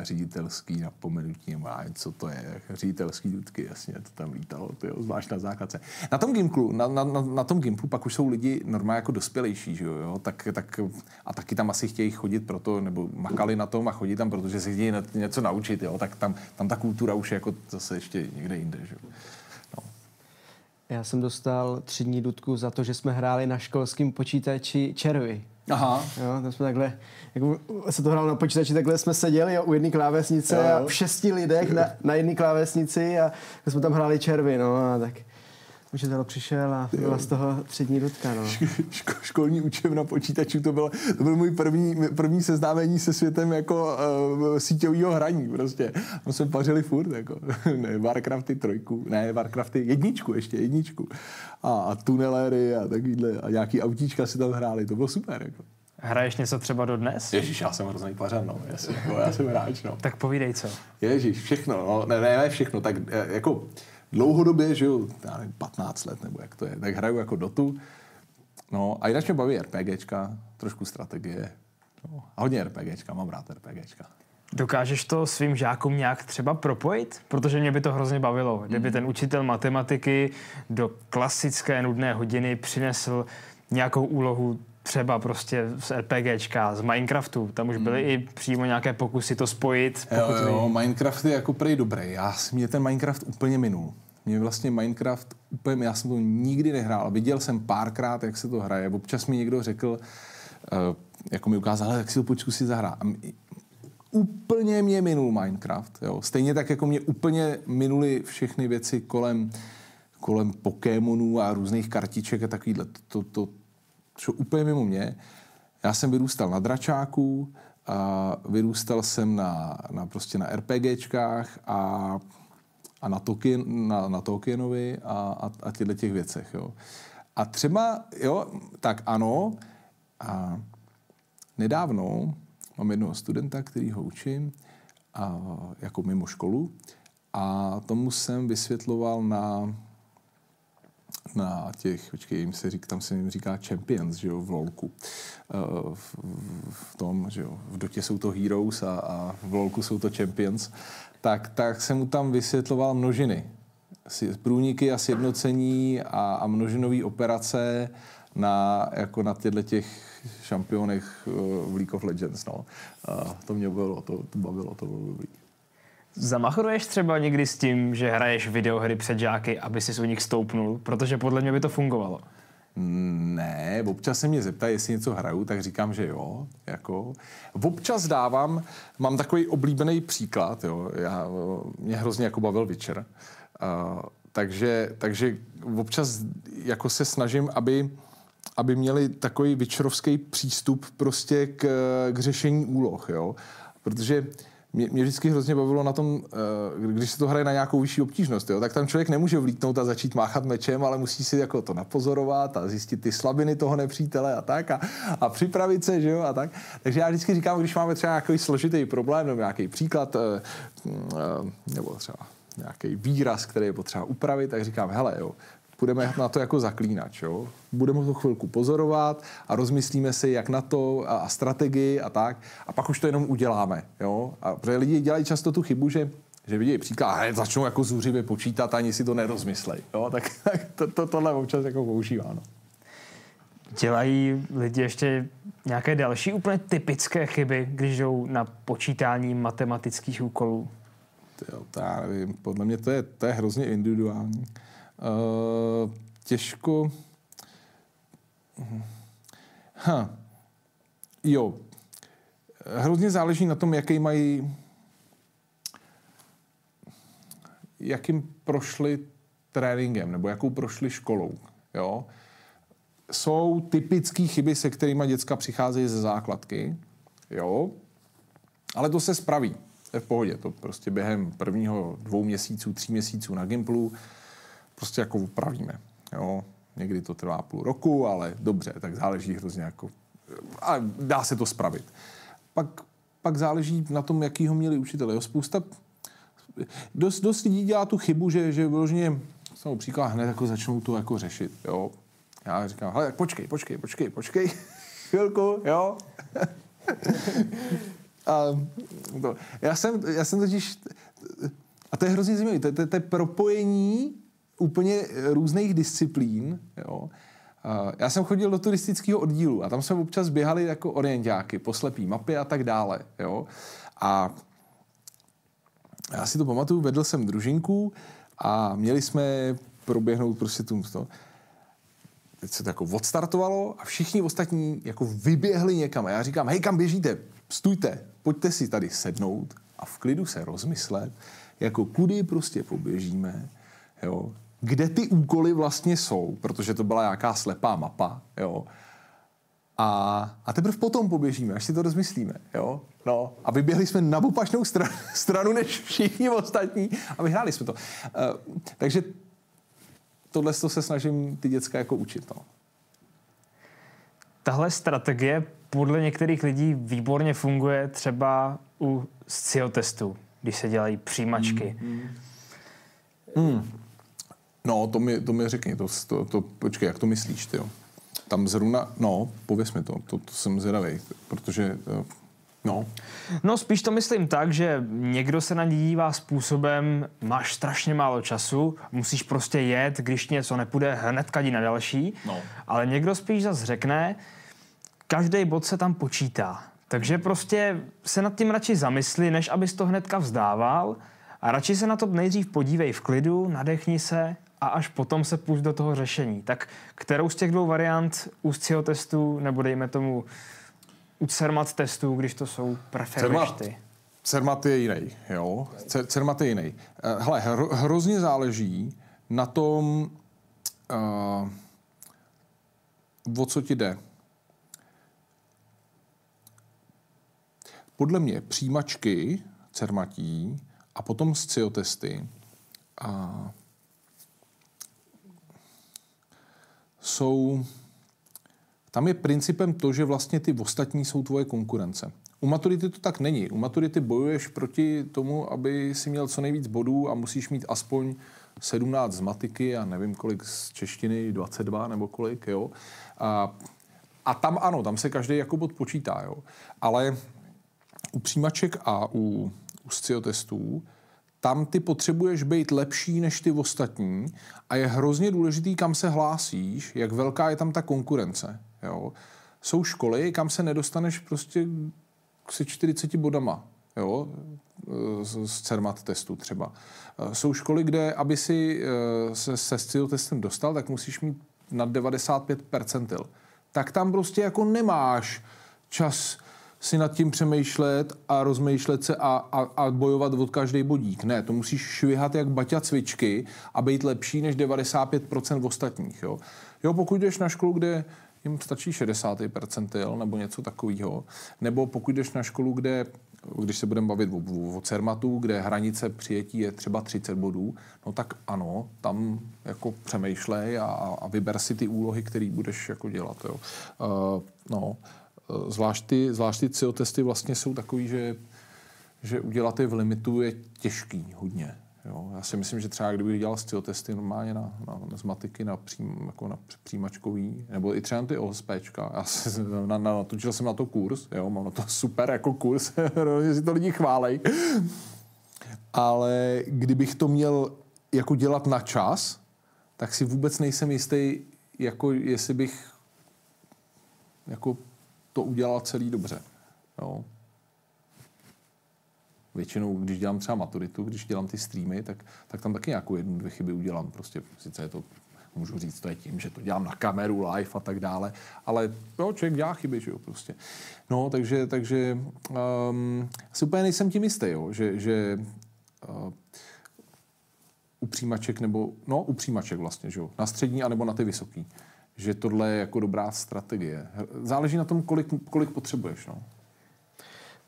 a ředitelský napomenutí, nebo co to je, ředitelský důdky, jasně, to tam lítalo, to jo, zvlášť na základce. Na tom Gimplu, na, na, na, na tom Gimplu pak už jsou lidi normálně jako dospělejší, že jo, tak, tak, a taky tam asi chtějí chodit proto, nebo makali na tom a chodí tam, protože se chtějí něco naučit, jo, tak tam, tam ta kultura už je jako zase ještě někde jinde, že jo. No. Já jsem dostal tři dní dudku za to, že jsme hráli na školském počítači červy. Aha. Jo, tam jsme takhle, jako se to hrálo na počítači, takhle jsme seděli u jedné klávesnice jo, jo. a v šesti lidech na, na jedné klávesnici a jsme tam hráli červy, no a tak učitel přišel a byla z toho tři dní dudka. No. Ško, školní učebna počítačů, to byl, to byl můj první, první seznámení se světem jako uh, síťového hraní prostě. My jsme pařili furt, jako, ne, Warcrafty trojku, ne, Warcrafty jedničku ještě, jedničku. A, a tuneléry a takovýhle, a nějaký autíčka si tam hráli, to bylo super, jako. Hraješ něco třeba do dnes? Ježíš, já jsem hrozný pařan, no, jasně, jako, já jsem hráč, no. tak povídej co. Ježíš, všechno, no, ne, ne, ne všechno, tak eh, jako dlouhodobě, že jo, já nevím, 15 let nebo jak to je, tak hraju jako Dotu. No a jinak mě baví RPGčka, trošku strategie. No, a hodně RPGčka, mám rád RPGčka. Dokážeš to svým žákům nějak třeba propojit? Protože mě by to hrozně bavilo. Kdyby mm. ten učitel matematiky do klasické nudné hodiny přinesl nějakou úlohu třeba prostě z RPGčka, z Minecraftu. Tam už byly hmm. i přímo nějaké pokusy to spojit. Jo, jo, Minecraft je jako prej dobrý. Já, mě ten Minecraft úplně minul. Mě vlastně Minecraft úplně, já jsem to nikdy nehrál. Viděl jsem párkrát, jak se to hraje. Občas mi někdo řekl, uh, jako mi ukázal, jak si to počku si zahrá. Úplně mě minul Minecraft. Jo. Stejně tak, jako mě úplně minuly všechny věci kolem, kolem Pokémonů a různých kartiček a takovýhle. To, to, to, šlo úplně mimo mě. Já jsem vyrůstal na dračáku, a vyrůstal jsem na, na prostě na RPGčkách a, a na, Tolkien, na, na Tolkienovi a, a, a těchto těch věcech. Jo. A třeba, jo, tak ano, a nedávno mám jednoho studenta, který ho učím a, jako mimo školu a tomu jsem vysvětloval na na těch, počkej, jim se řík, tam se jim říká Champions, že jo, v LOLku. Uh, v, v, tom, že jo, v Dotě jsou to Heroes a, a v LOLku jsou to Champions. Tak, tak jsem mu tam vysvětloval množiny. Průniky a sjednocení a, a množinové operace na, jako na těchto těch šampionech uh, v League of Legends. No. Uh, to mě bylo, to, to bavilo, to bylo dobrý. Zamachruješ třeba někdy s tím, že hraješ videohry před žáky, aby si u nich stoupnul? Protože podle mě by to fungovalo. Ne, občas se mě zeptají, jestli něco hraju, tak říkám, že jo. Jako. Občas dávám, mám takový oblíbený příklad, jo. Já, mě hrozně jako bavil Witcher. Uh, takže, takže občas jako se snažím, aby, aby měli takový vyčerovský přístup prostě k, k řešení úloh, jo. Protože mě, mě vždycky hrozně bavilo na tom, eh, když se to hraje na nějakou vyšší obtížnost, jo, tak tam člověk nemůže vlítnout a začít máchat mečem, ale musí si jako to napozorovat a zjistit ty slabiny toho nepřítele a tak a, a připravit se, že jo, a tak. Takže já vždycky říkám, když máme třeba nějaký složitý problém nebo nějaký příklad, eh, eh, nebo třeba nějaký výraz, který je potřeba upravit, tak říkám, hele, jo, půjdeme na to jako zaklínač. Jo? Budeme to chvilku pozorovat a rozmyslíme si, jak na to a, a strategii a tak. A pak už to jenom uděláme. Jo? A protože lidi dělají často tu chybu, že že vidí příklad, a začnou jako zůřivě počítat, ani si to nerozmyslej. Jo? Tak, tak to, to, tohle občas jako používá. No. Dělají lidi ještě nějaké další úplně typické chyby, když jdou na počítání matematických úkolů? Jo, to já nevím, podle mě to je, to je hrozně individuální. Uh, těžko... Ha. Jo. Hrozně záleží na tom, jaký mají jakým prošli tréninkem nebo jakou prošli školou. Jo? Jsou typické chyby, se kterými děcka přicházejí ze základky, jo? ale to se spraví. Je v pohodě. To prostě během prvního dvou měsíců, tří měsíců na Gimplu prostě jako upravíme. Jo? Někdy to trvá půl roku, ale dobře, tak záleží hrozně jako... A dá se to spravit. Pak, pak záleží na tom, jaký ho měli učitele. Jo? Spousta... Dost, dost lidí dělá tu chybu, že, že vyloženě jsem příklad hned jako začnou to jako řešit. Jo? Já říkám, hele, počkej, počkej, počkej, počkej, chvilku, jo? a to, já jsem, já jsem totiž, a to je hrozně zajímavé, to, to, to je propojení úplně různých disciplín. Jo. Já jsem chodil do turistického oddílu a tam jsme občas běhali jako orientáky po slepý mapy a tak dále. Jo. A já si to pamatuju, vedl jsem družinku a měli jsme proběhnout prostě tu to. Teď se to jako odstartovalo a všichni ostatní jako vyběhli někam. A já říkám, hej, kam běžíte? Stůjte, pojďte si tady sednout a v klidu se rozmyslet, jako kudy prostě poběžíme, jo, kde ty úkoly vlastně jsou, protože to byla nějaká slepá mapa, jo. A, a teprve potom poběžíme, až si to rozmyslíme, jo. No, a vyběhli jsme na opačnou stran, stranu než všichni ostatní a vyhráli jsme to. Uh, takže tohle to se snažím ty děcka jako učit, no. Tahle strategie podle některých lidí výborně funguje třeba u SCIO testů, když se dělají přijímačky. Mm, mm. Mm. No, to mi, to mi řekni, to, to, to, počkej, jak to myslíš, ty jo? Tam zrovna, no, pověs mi to, to, to jsem zvědavý, protože, eh, no. No, spíš to myslím tak, že někdo se na ní dívá způsobem, máš strašně málo času, musíš prostě jet, když něco nepůjde, hned kadí na další, no. ale někdo spíš zase řekne, každý bod se tam počítá. Takže prostě se nad tím radši zamysli, než abys to hnedka vzdával a radši se na to nejdřív podívej v klidu, nadechni se a až potom se půjď do toho řešení. Tak kterou z těch dvou variant ústního testu, nebo dejme tomu u CERMAT testů, když to jsou preferuješ ty? CERMAT je jiný, jo. CERMAT je jiný. Eh, hele, hro, hrozně záleží na tom, uh, o co ti jde. Podle mě přijímačky CERMATí a potom sciotesty a jsou... Tam je principem to, že vlastně ty ostatní jsou tvoje konkurence. U maturity to tak není. U maturity bojuješ proti tomu, aby si měl co nejvíc bodů a musíš mít aspoň 17 z matiky a nevím kolik z češtiny, 22 nebo kolik, jo. A, a tam ano, tam se každý jako bod počítá, jo. Ale u přijímaček a u, u sciotestů tam ty potřebuješ být lepší než ty ostatní a je hrozně důležitý, kam se hlásíš, jak velká je tam ta konkurence. Jo? Jsou školy, kam se nedostaneš prostě se 40 bodama jo? z CERMAT testu třeba. Jsou školy, kde, aby si se se testem dostal, tak musíš mít nad 95 percentil, tak tam prostě jako nemáš čas si nad tím přemýšlet a rozmýšlet se a, a, a bojovat od každý bodík. Ne, to musíš švihat jak baťa cvičky a být lepší než 95% ostatních. Jo? jo, pokud jdeš na školu, kde jim stačí 60. percentil nebo něco takového, nebo pokud jdeš na školu, kde když se budeme bavit o, o, CERMATu, kde hranice přijetí je třeba 30 bodů, no tak ano, tam jako přemýšlej a, a vyber si ty úlohy, které budeš jako dělat. Jo. Uh, no, zvlášť ty, zvlášť ty CO testy vlastně jsou takový, že, že udělat je v limitu je těžký hodně. Jo. Já si myslím, že třeba kdybych dělal CO testy normálně na, na, na z matiky, na, přím, jako na přijímačkový, nebo i třeba na ty OSPčka, já si, na, na, natočil jsem na to kurz, jo, mám na to super jako kurz, si to lidi chválej. Ale kdybych to měl jako dělat na čas, tak si vůbec nejsem jistý, jako jestli bych jako to udělal celý dobře. Jo. Většinou, když dělám třeba maturitu, když dělám ty streamy, tak, tak tam taky nějakou jednu, dvě chyby udělám. Prostě sice je to, můžu říct, to je tím, že to dělám na kameru, live a tak dále, ale jo, člověk dělá chyby, že jo, prostě. No, takže, takže um, si úplně nejsem tím jistý, jo, že, že uh, u nebo, no, u vlastně, že jo, na střední anebo na ty vysoký že tohle je jako dobrá strategie. Záleží na tom, kolik, kolik potřebuješ. No.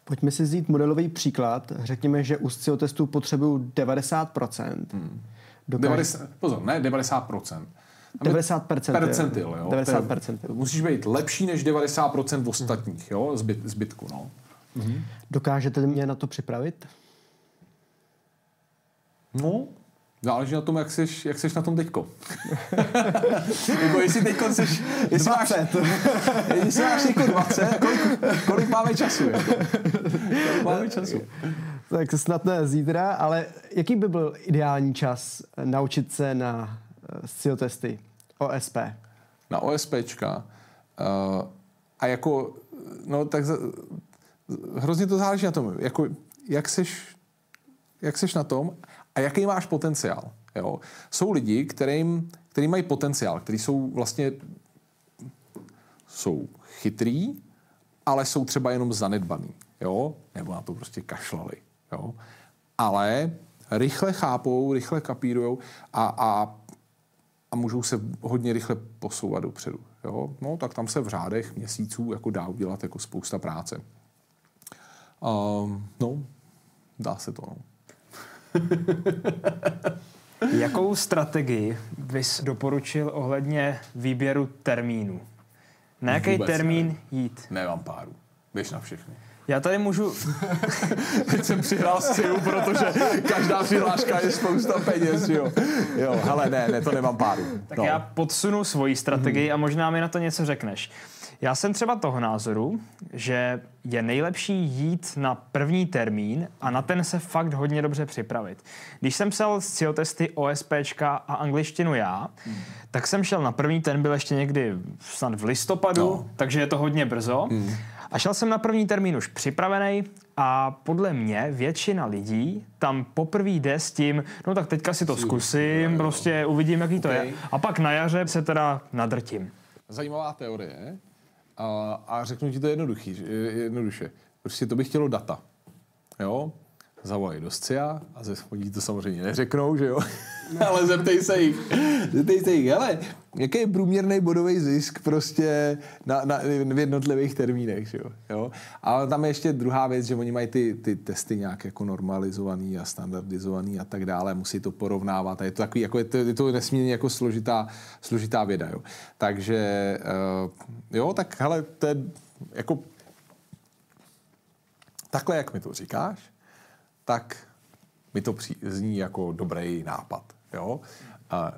Pojďme si vzít modelový příklad. Řekněme, že u SCIO testů potřebuju 90%. Hmm. Dokáže... 90, pozor, ne 90%. 90 percentil, jo. 90 percentil. Musíš být lepší než 90% ostatních, jo, zbyt, zbytku, no. Mhm. Dokážete mě na to připravit? No, Záleží na tom, jak jsi, jak jsi na tom teďko. jako jestli teďko jsi... Jestli 20. Máš, jestli máš teďko 20, kolik, kolik máme času? Jako? Kolik máme času? Tak snad ne zítra, ale jaký by byl ideální čas naučit se na SEO testy OSP? Na OSPčka. Uh, a jako, no tak z, hrozně to záleží na tom, jako, jak seš, jak seš na tom a jaký máš potenciál. Jo? Jsou lidi, kterým, který mají potenciál, kteří jsou vlastně jsou chytrý, ale jsou třeba jenom zanedbaný. Jo? Nebo na to prostě kašlali. Jo? Ale rychle chápou, rychle kapírujou a, a, a můžou se hodně rychle posouvat dopředu. Jo? No, tak tam se v řádech měsíců jako dá udělat jako spousta práce. Um, no, dá se to. No. Jakou strategii bys doporučil ohledně výběru termínu? Na jaký Vůbec termín nevím. jít? Nemám páru. Běž na všechny. Já tady můžu... Teď jsem přihrál sciu, protože každá přihláška je spousta peněz, jo. Jo, hele, ne, ne, to nemám páru. Tak no. já podsunu svoji strategii hmm. a možná mi na to něco řekneš. Já jsem třeba toho názoru, že je nejlepší jít na první termín a na ten se fakt hodně dobře připravit. Když jsem psal SEO testy OSPčka a angličtinu já, hmm. tak jsem šel na první, ten byl ještě někdy snad v listopadu, no. takže je to hodně brzo. Hmm. A šel jsem na první termín už připravený a podle mě většina lidí tam poprvé jde s tím, no tak teďka si to zkusím, prostě uvidím, jaký to je. A pak na jaře se teda nadrtím. Zajímavá teorie. A, a řeknu ti to jednoduchý, jednoduše. Prostě to by chtělo data. Jo? Zavolají do SCIA a ze oni to samozřejmě neřeknou, že jo? ale zeptej se jich. Zeptej se jich, hele, jaký je průměrný bodový zisk prostě na, na, v jednotlivých termínech, jo? jo? Ale tam je ještě druhá věc, že oni mají ty, ty testy nějak jako normalizovaný a standardizovaný a tak dále, musí to porovnávat a je to takový, jako je to, je to nesmírně jako složitá, složitá věda, jo? Takže, uh, jo, tak hele, to je jako takhle, jak mi to říkáš, tak mi to při, zní jako dobrý nápad. Jo? A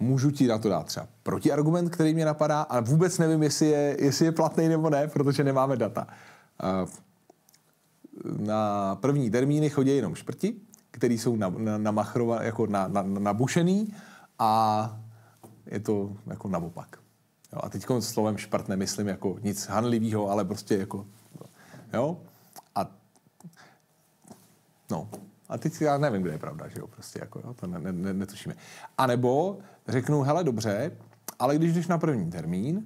můžu ti na to dát třeba protiargument, který mě napadá, ale vůbec nevím, jestli je, jestli je platný nebo ne, protože nemáme data. A na první termíny chodí jenom šprti, který jsou na, na, na jako na, na, nabušený a je to jako naopak. Jo, a teď slovem šprt nemyslím jako nic hanlivého, ale prostě jako, jo. A no, A teď já nevím, kde je pravda, že jo, prostě jako, jo, to ne, ne, netušíme. A nebo řeknu, hele, dobře, ale když jdeš na první termín,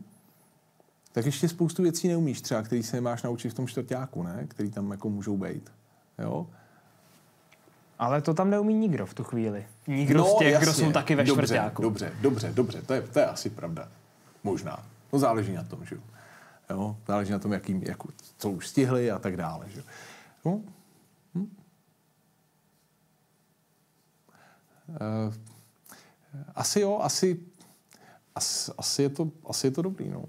tak ještě spoustu věcí neumíš třeba, který se máš naučit v tom čtvrtáku, ne? Který tam jako můžou být. Jo? Ale to tam neumí nikdo v tu chvíli. Nikdo no, z těch, jasně. kdo jsou taky ve dobře, čtvrtáku. Dobře, dobře, dobře, to je, to je asi pravda. Možná. No záleží na tom, že jo. Záleží na tom, jakým, jak, co už stihli a tak dále, že jo. No. Hm? Uh, asi jo, asi, asi, asi, je to, asi je to dobrý, no.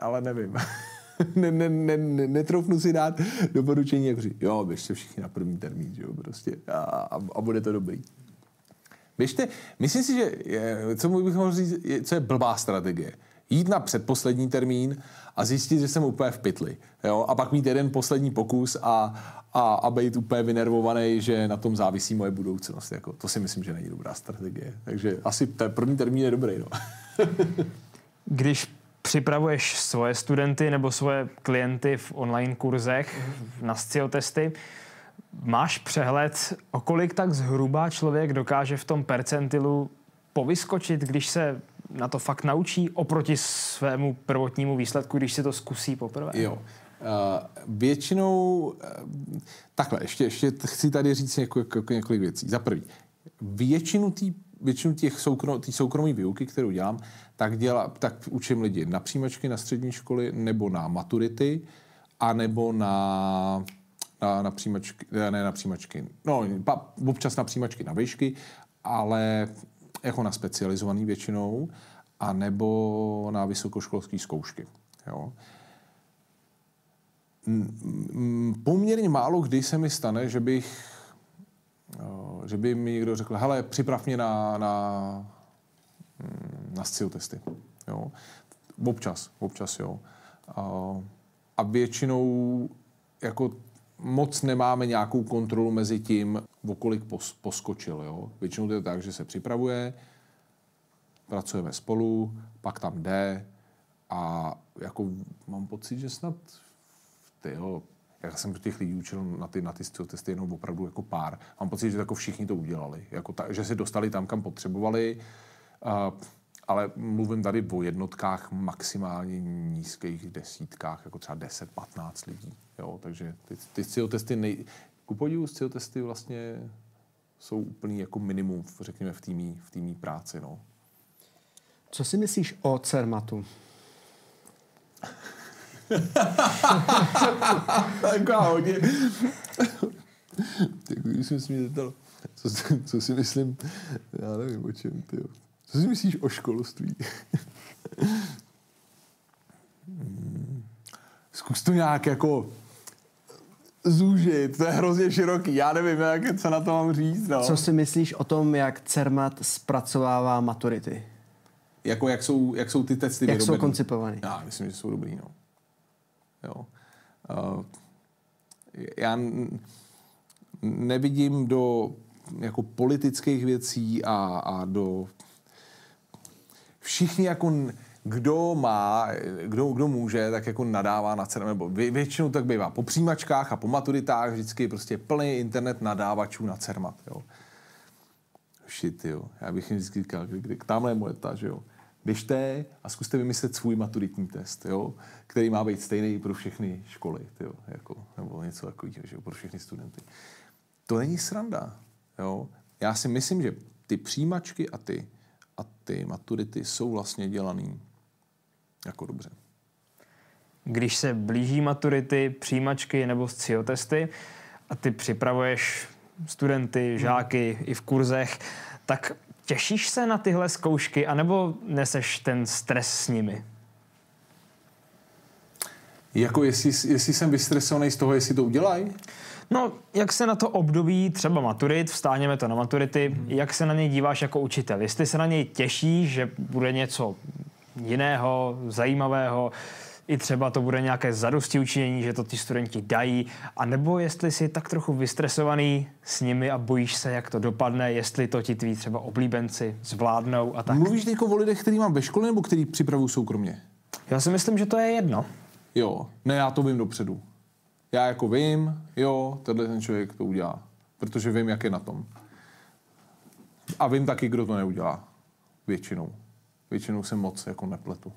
Ale nevím. ne, ne, ne, ne, netroufnu si dát doporučení, jako říct, jo, běžte všichni na první termín, že jo, prostě, a, a, a bude to dobrý. Běžte, myslím si, že je, co bych mohl říct, je, co je blbá strategie. Jít na předposlední termín a zjistit, že jsem úplně v pytli. Jo? A pak mít jeden poslední pokus a, a, a být úplně vynervovaný, že na tom závisí moje budoucnost. Jako, to si myslím, že není dobrá strategie. Takže asi ten první termín je dobrý. No. Když připravuješ svoje studenty nebo svoje klienty v online kurzech na SCIO testy, máš přehled, o kolik tak zhruba člověk dokáže v tom percentilu povyskočit, když se na to fakt naučí oproti svému prvotnímu výsledku, když si to zkusí poprvé? Jo. Uh, většinou, uh, takhle, ještě, ještě chci tady říct několik, několik věcí. Za prvý, většinu tý, většinu těch soukrom, tý soukromé výuky, kterou dělám, tak, děla, tak učím lidi na přijímačky na střední školy nebo na maturity, a nebo na, na, na přijímačky, ne na přijímačky, no občas na přijímačky na výšky, ale jako na specializovaný většinou, a nebo na vysokoškolské zkoušky. Jo. Poměrně málo kdy se mi stane, že bych že by mi někdo řekl, hele, připrav mě na, na, na SCIL testy. Jo. Občas, občas, jo. A většinou jako moc nemáme nějakou kontrolu mezi tím, o kolik pos, poskočil. Jo. Většinou to je tak, že se připravuje, pracujeme spolu, pak tam jde a jako mám pocit, že snad tyjo, já jsem těch lidí učil na ty, na ty testy jenom opravdu jako pár. Mám pocit, že jako všichni to udělali. Jako ta, že se dostali tam, kam potřebovali. Uh, ale mluvím tady o jednotkách maximálně nízkých desítkách, jako třeba 10-15 lidí. Jo? Takže ty, ty sciotesty, nej... ku podivu sciotesty vlastně jsou úplný jako minimum, řekněme, v týmí, v týmí práci. No. Co si myslíš o CERMATu? Taková hodně. tak když jsem si mě zeptal, co, co, si myslím, já nevím o čem, ty. Co si myslíš o školství? Hmm. Zkus to nějak jako zúžit, to je hrozně široký, já nevím, jak, co na to mám říct. No. Co si myslíš o tom, jak CERMAT zpracovává maturity? Jako jak jsou, jak jsou ty testy Jak vyrobený? jsou koncipovaný? Já myslím, že jsou dobrý, no. Jo. Uh, já nevidím do jako politických věcí a, a do všichni jako kdo má, kdo, kdo může, tak jako nadává na CERMAT, nebo vě, většinou tak bývá po přijímačkách a po maturitách vždycky prostě plný internet nadávačů na CERMAT, jo. Shit, jo. Já bych jim vždycky říkal, tamhle je moje ta, že jo běžte a zkuste vymyslet svůj maturitní test, jo, který má být stejný pro všechny školy, jo, jako, nebo něco takového, že pro všechny studenty. To není sranda. Jo. Já si myslím, že ty přijímačky a ty, a ty maturity jsou vlastně dělaný jako dobře. Když se blíží maturity, přijímačky nebo testy a ty připravuješ studenty, žáky hmm. i v kurzech, tak Těšíš se na tyhle zkoušky, anebo neseš ten stres s nimi? Jako jestli, jestli jsem vystresovaný z toho, jestli to udělají? No, jak se na to období třeba maturit, vstáněme to na maturity, hmm. jak se na něj díváš jako učitel? Jestli se na něj těšíš, že bude něco jiného, zajímavého, i třeba to bude nějaké zadosti učinění, že to ti studenti dají, a nebo jestli jsi tak trochu vystresovaný s nimi a bojíš se, jak to dopadne, jestli to ti tví třeba oblíbenci zvládnou a tak. Mluvíš teď o lidech, který mám ve škole nebo který připravují soukromně? Já si myslím, že to je jedno. Jo, ne, já to vím dopředu. Já jako vím, jo, tenhle ten člověk to udělá. protože vím, jak je na tom. A vím taky, kdo to neudělá. Většinou. Většinou se moc jako nepletu.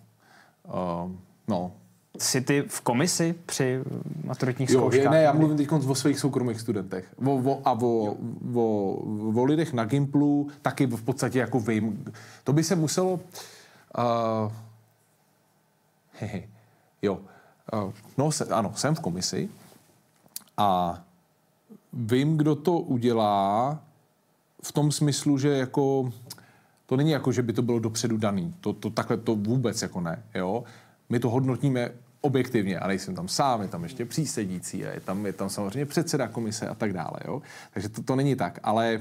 Uh, no, Jsi ty v komisi při maturitních Jo, zkouškách? ne, já mluvím teď o svých soukromých studentech. O, o, a o, o, o lidech na Gimplu taky v podstatě jako vím. To by se muselo... Uh, hehe, jo. Uh, no, se, ano, jsem v komisi a vím, kdo to udělá v tom smyslu, že jako to není jako, že by to bylo dopředu daný. To, to takhle to vůbec jako ne. Jo? My to hodnotíme objektivně a nejsem tam sám, je tam ještě přísedící je tam, je tam samozřejmě předseda komise a tak dále. Jo? Takže to, to není tak, ale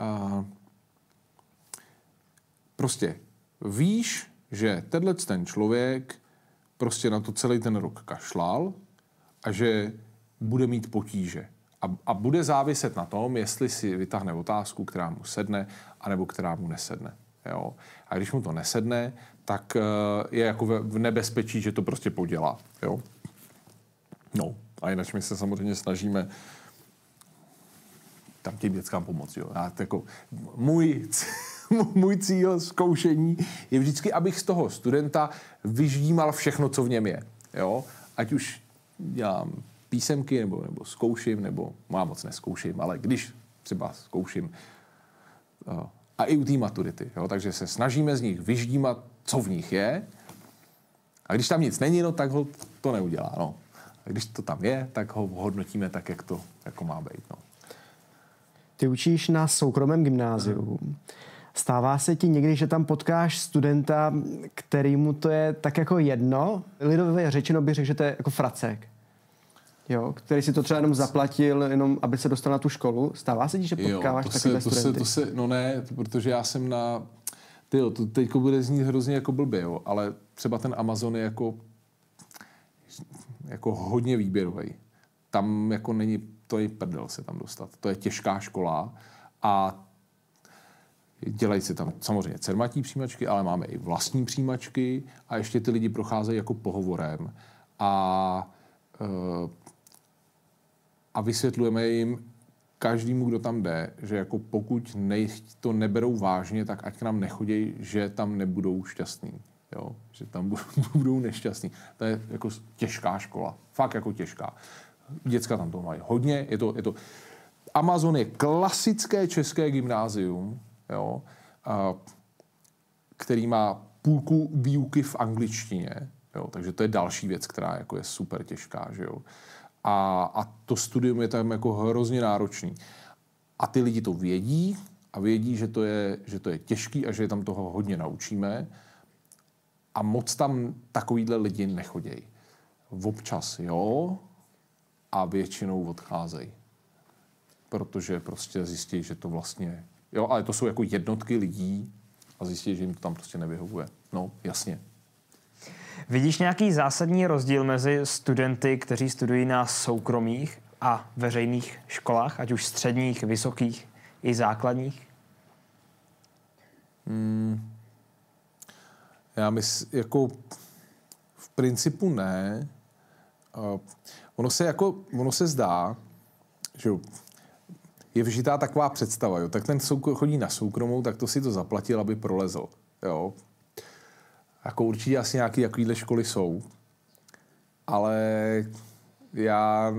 uh, prostě víš, že tenhle ten člověk prostě na to celý ten rok kašlal a že bude mít potíže. A, a bude záviset na tom, jestli si vytáhne otázku, která mu sedne, anebo která mu nesedne. Jo? A když mu to nesedne, tak uh, je jako v, nebezpečí, že to prostě podělá. Jo? No, a jinak my se samozřejmě snažíme tam těm dětskám pomoct. Jo? Já, jako, můj, můj cíl zkoušení je vždycky, abych z toho studenta vyždímal všechno, co v něm je. Jo? Ať už dělám písemky, nebo, nebo zkouším, nebo má moc neskouším, ale když třeba zkouším uh, a i u té maturity. Jo? Takže se snažíme z nich vyždímat, co v nich je. A když tam nic není, no, tak ho to neudělá. No. A když to tam je, tak ho hodnotíme tak, jak to jako má být. No. Ty učíš na soukromém gymnáziu. Stává se ti někdy, že tam potkáš studenta, kterýmu to je tak jako jedno? Lidově řečeno bych řekl, že to je jako fracek. Jo, který si to třeba jenom zaplatil, jenom aby se dostal na tu školu. Stává se ti, že potkáváš takové se, to studenty? se, to se, no ne, protože já jsem na... Ty jo, to teďko bude znít hrozně jako blbě, jo, ale třeba ten Amazon je jako, jako hodně výběrový. Tam jako není, to je prdel se tam dostat. To je těžká škola a dělají se tam samozřejmě cermatí přijímačky, ale máme i vlastní přijímačky a ještě ty lidi procházejí jako pohovorem. A uh, a vysvětlujeme jim každému, kdo tam jde, že jako pokud nej, to neberou vážně, tak ať k nám nechodí, že tam nebudou šťastní. Jo? Že tam budou, budou nešťastní. To je jako těžká škola. Fakt jako těžká. Děcka tam to mají hodně. Je to, je to... Amazon je klasické české gymnázium, jo? A, který má půlku výuky v angličtině. Jo? Takže to je další věc, která jako je super těžká. Že jo? A, a to studium je tam jako hrozně náročný. A ty lidi to vědí a vědí, že to je, že to je těžký a že je tam toho hodně naučíme a moc tam takovýhle lidi nechodějí. Občas jo a většinou odcházejí. Protože prostě zjistí, že to vlastně... Jo, ale to jsou jako jednotky lidí a zjistí, že jim to tam prostě nevyhovuje. No, jasně, Vidíš nějaký zásadní rozdíl mezi studenty, kteří studují na soukromých a veřejných školách, ať už středních, vysokých i základních? Hmm. Já myslím, jako v principu ne. Ono se jako, ono se zdá, že je vžitá taková představa, jo. Tak ten soukro, chodí na soukromou, tak to si to zaplatil, aby prolezl, jo. Jako určitě asi nějaké takovéhle školy jsou, ale já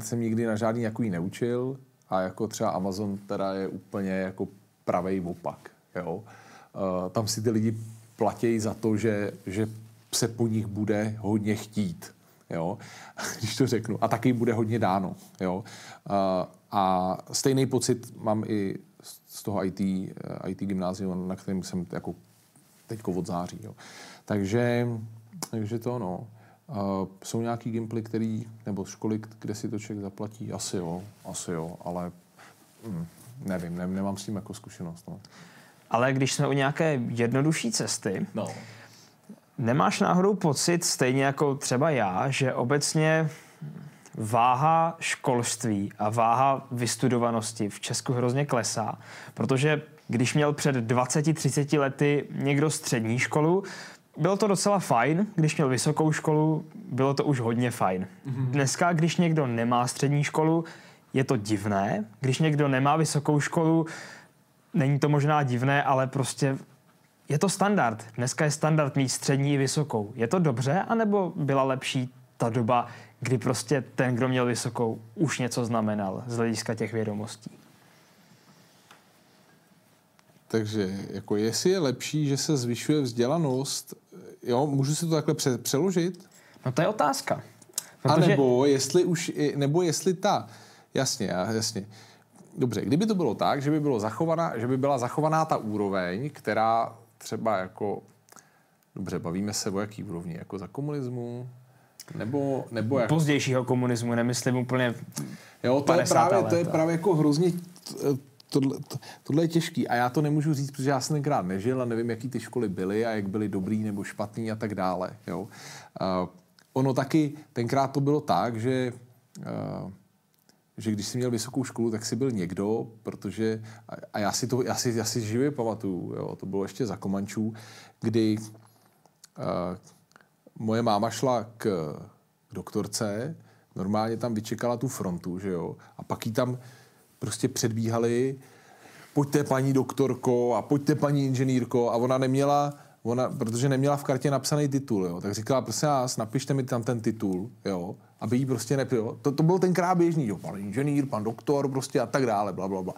jsem nikdy na žádný takový neučil a jako třeba Amazon teda je úplně jako pravej opak. Jo? Uh, tam si ty lidi platí za to, že, že se po nich bude hodně chtít. Jo? Když to řeknu. A taky bude hodně dáno. Jo? Uh, a stejný pocit mám i z toho IT, IT gymnázium, na kterém jsem jako teďko od září. Jo. Takže, takže to no. Uh, jsou nějaký gimply, který, nebo školy, kde si to člověk zaplatí? Asi jo, asi jo, ale hm, nevím, ne, nemám s tím jako zkušenost. No. Ale když jsme u nějaké jednodušší cesty, no. nemáš náhodou pocit, stejně jako třeba já, že obecně váha školství a váha vystudovanosti v Česku hrozně klesá, protože když měl před 20-30 lety někdo střední školu, bylo to docela fajn, když měl vysokou školu, bylo to už hodně fajn. Mm-hmm. Dneska, když někdo nemá střední školu, je to divné. Když někdo nemá vysokou školu, není to možná divné, ale prostě je to standard. Dneska je standard mít střední i vysokou. Je to dobře, anebo byla lepší ta doba, kdy prostě ten, kdo měl vysokou, už něco znamenal z hlediska těch vědomostí? Takže jako jestli je lepší, že se zvyšuje vzdělanost, jo, můžu si to takhle pře- přeložit? No to je otázka. Protože... A nebo jestli už, nebo jestli ta, jasně, jasně. Dobře, kdyby to bylo tak, že by, bylo zachovaná, že by byla zachovaná ta úroveň, která třeba jako, dobře, bavíme se o jaký úrovni, jako za komunismu, nebo, nebo jako... Pozdějšího komunismu, nemyslím úplně Jo, to je právě, let, to je právě jako hrozně tohle, to, tohle je těžký a já to nemůžu říct, protože já jsem tenkrát nežil a nevím, jaký ty školy byly a jak byly dobrý nebo špatný a tak dále. Jo. Uh, ono taky, tenkrát to bylo tak, že uh, že když jsi měl vysokou školu, tak jsi byl někdo, protože, a já si to, já si, já si živě pamatuju, jo, to bylo ještě za Komančů, kdy uh, moje máma šla k, k doktorce, normálně tam vyčekala tu frontu, že jo, a pak jí tam prostě předbíhali, pojďte paní doktorko a pojďte paní inženýrko a ona neměla, ona, protože neměla v kartě napsaný titul, jo, tak říkala, prosím vás, napište mi tam ten titul, jo, aby jí prostě nepil. To, to bylo tenkrát běžný, jo, pan inženýr, pan doktor, prostě a tak dále, bla, bla, bla.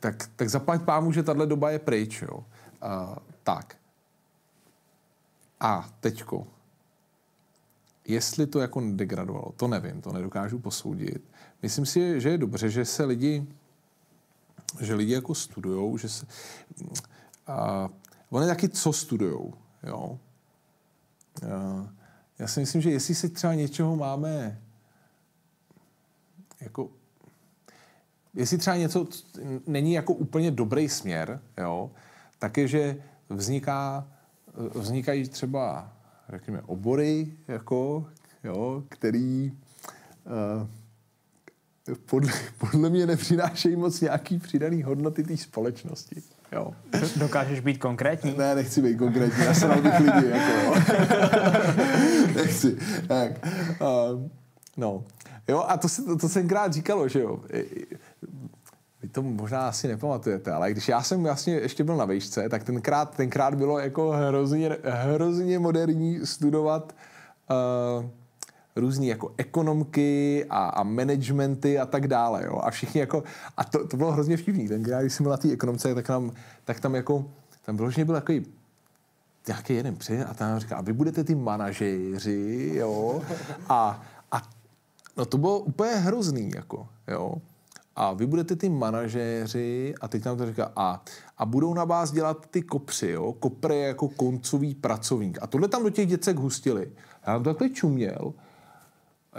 Tak, tak zaplať pámu, že tahle doba je pryč, jo. Uh, tak. A teďko. Jestli to jako degradovalo, to nevím, to nedokážu posoudit. Myslím si, že je dobře, že se lidi, že lidi jako studujou, že se, a oni taky co studujou, jo. A, já si myslím, že jestli si třeba něčeho máme jako jestli třeba něco není jako úplně dobrý směr, jo, tak je, že vzniká, vznikají třeba, řekněme, obory, jako, jo, který uh, podle, podle mě nepřinášejí moc nějaký přidaný hodnoty té společnosti. Jo. Dokážeš být konkrétní? Ne, nechci být konkrétní, já se bych lidi, jako nechci. Tak. Uh, no. Jo, a to, se, to, to jsem krát říkalo, že jo. Vy to možná asi nepamatujete, ale když já jsem vlastně ještě byl na vejšce, tak tenkrát, tenkrát bylo jako hrozně, hrozně moderní studovat uh, různý jako ekonomky a, a managementy a tak dále, jo. A všichni jako, a to, to bylo hrozně vtipný. Ten, když jsem byl na té ekonomce, tak, tam, tak tam jako, tam vyloženě byl takový nějaký jeden při a tam říká, a vy budete ty manažéři, jo. A, a no to bylo úplně hrozný, jako, jo. A vy budete ty manažéři a teď nám to říká a, a budou na vás dělat ty kopři, jo. Kopr je jako koncový pracovník. A tohle tam do těch děcek hustili. Já tam takhle čuměl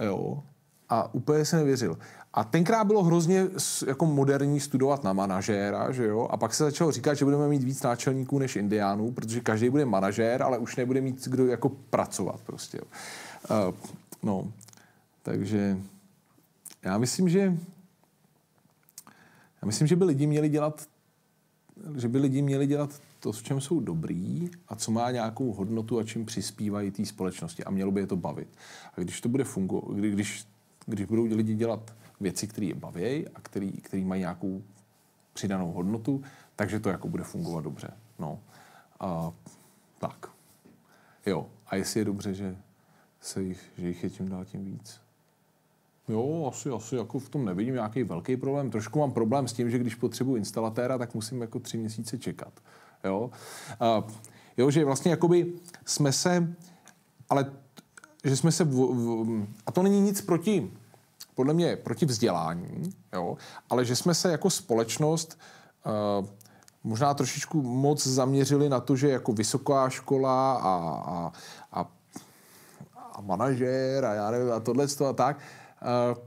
jo, a úplně se nevěřil. A tenkrát bylo hrozně jako moderní studovat na manažéra, že jo, a pak se začalo říkat, že budeme mít víc náčelníků než indiánů, protože každý bude manažér, ale už nebude mít kdo jako pracovat prostě. Jo. Uh, no, takže já myslím, že já myslím, že by lidi měli dělat že by lidi měli dělat to, v čem jsou dobrý a co má nějakou hodnotu a čím přispívají té společnosti a mělo by je to bavit. A když to bude fungovat, kdy, když, když budou lidi dělat věci, které je baví a který, mají nějakou přidanou hodnotu, takže to jako bude fungovat dobře. No. A, tak. Jo. A jestli je dobře, že, se jich, že jich je tím dál tím víc. Jo, asi, asi jako v tom nevidím nějaký velký problém. Trošku mám problém s tím, že když potřebuji instalatéra, tak musím jako tři měsíce čekat. Jo, uh, jo že vlastně jakoby jsme se, ale že jsme se, v, v, a to není nic proti, podle mě proti vzdělání, jo, ale že jsme se jako společnost uh, možná trošičku moc zaměřili na to, že jako vysoká škola a, a, a, a manažér a já nevím, a tohle a tak, Uh,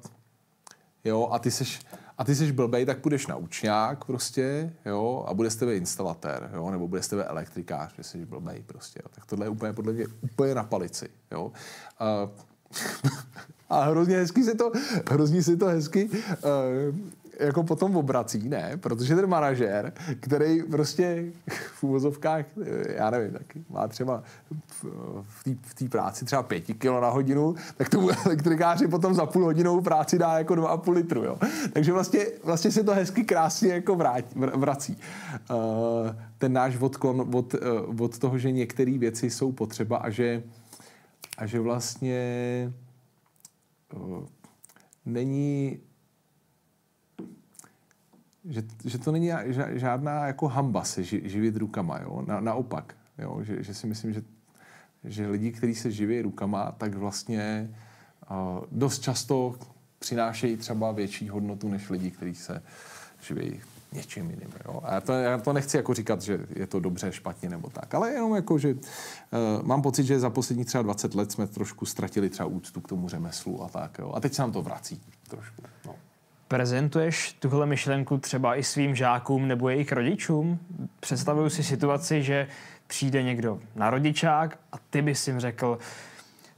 jo, a ty seš, a ty seš blbej, tak půjdeš na učňák prostě, jo, a bude z tebe instalatér, jo, nebo bude z tebe elektrikář, že jsi blbej prostě, jo. Tak tohle je úplně, podle mě, úplně na palici, jo. Uh, a hrozně hezky si to, hrozně si to hezky uh, jako potom obrací, ne, protože ten manažer, který prostě v úvozovkách, já nevím, tak má třeba v té práci třeba pěti kilo na hodinu, tak tomu elektrikáři potom za půl hodinou práci dá jako dva a půl litru, jo. Takže vlastně, vlastně se to hezky krásně jako vrát, vrací. Uh, ten náš odklon od, uh, od toho, že některé věci jsou potřeba a že, a že vlastně není že, že to není žádná jako hamba se živit rukama, jo? Na, naopak, jo? Že, že si myslím, že, že lidi, kteří se živí rukama, tak vlastně uh, dost často přinášejí třeba větší hodnotu než lidi, kteří se živí něčím jiným. Jo? A já to, já to nechci jako říkat, že je to dobře, špatně nebo tak, ale jenom jako, že uh, mám pocit, že za poslední třeba 20 let jsme trošku ztratili třeba úctu k tomu řemeslu a tak. Jo? A teď se nám to vrací trošku. No. Prezentuješ tuhle myšlenku třeba i svým žákům nebo jejich rodičům? Představuju si situaci, že přijde někdo na rodičák a ty bys jim řekl,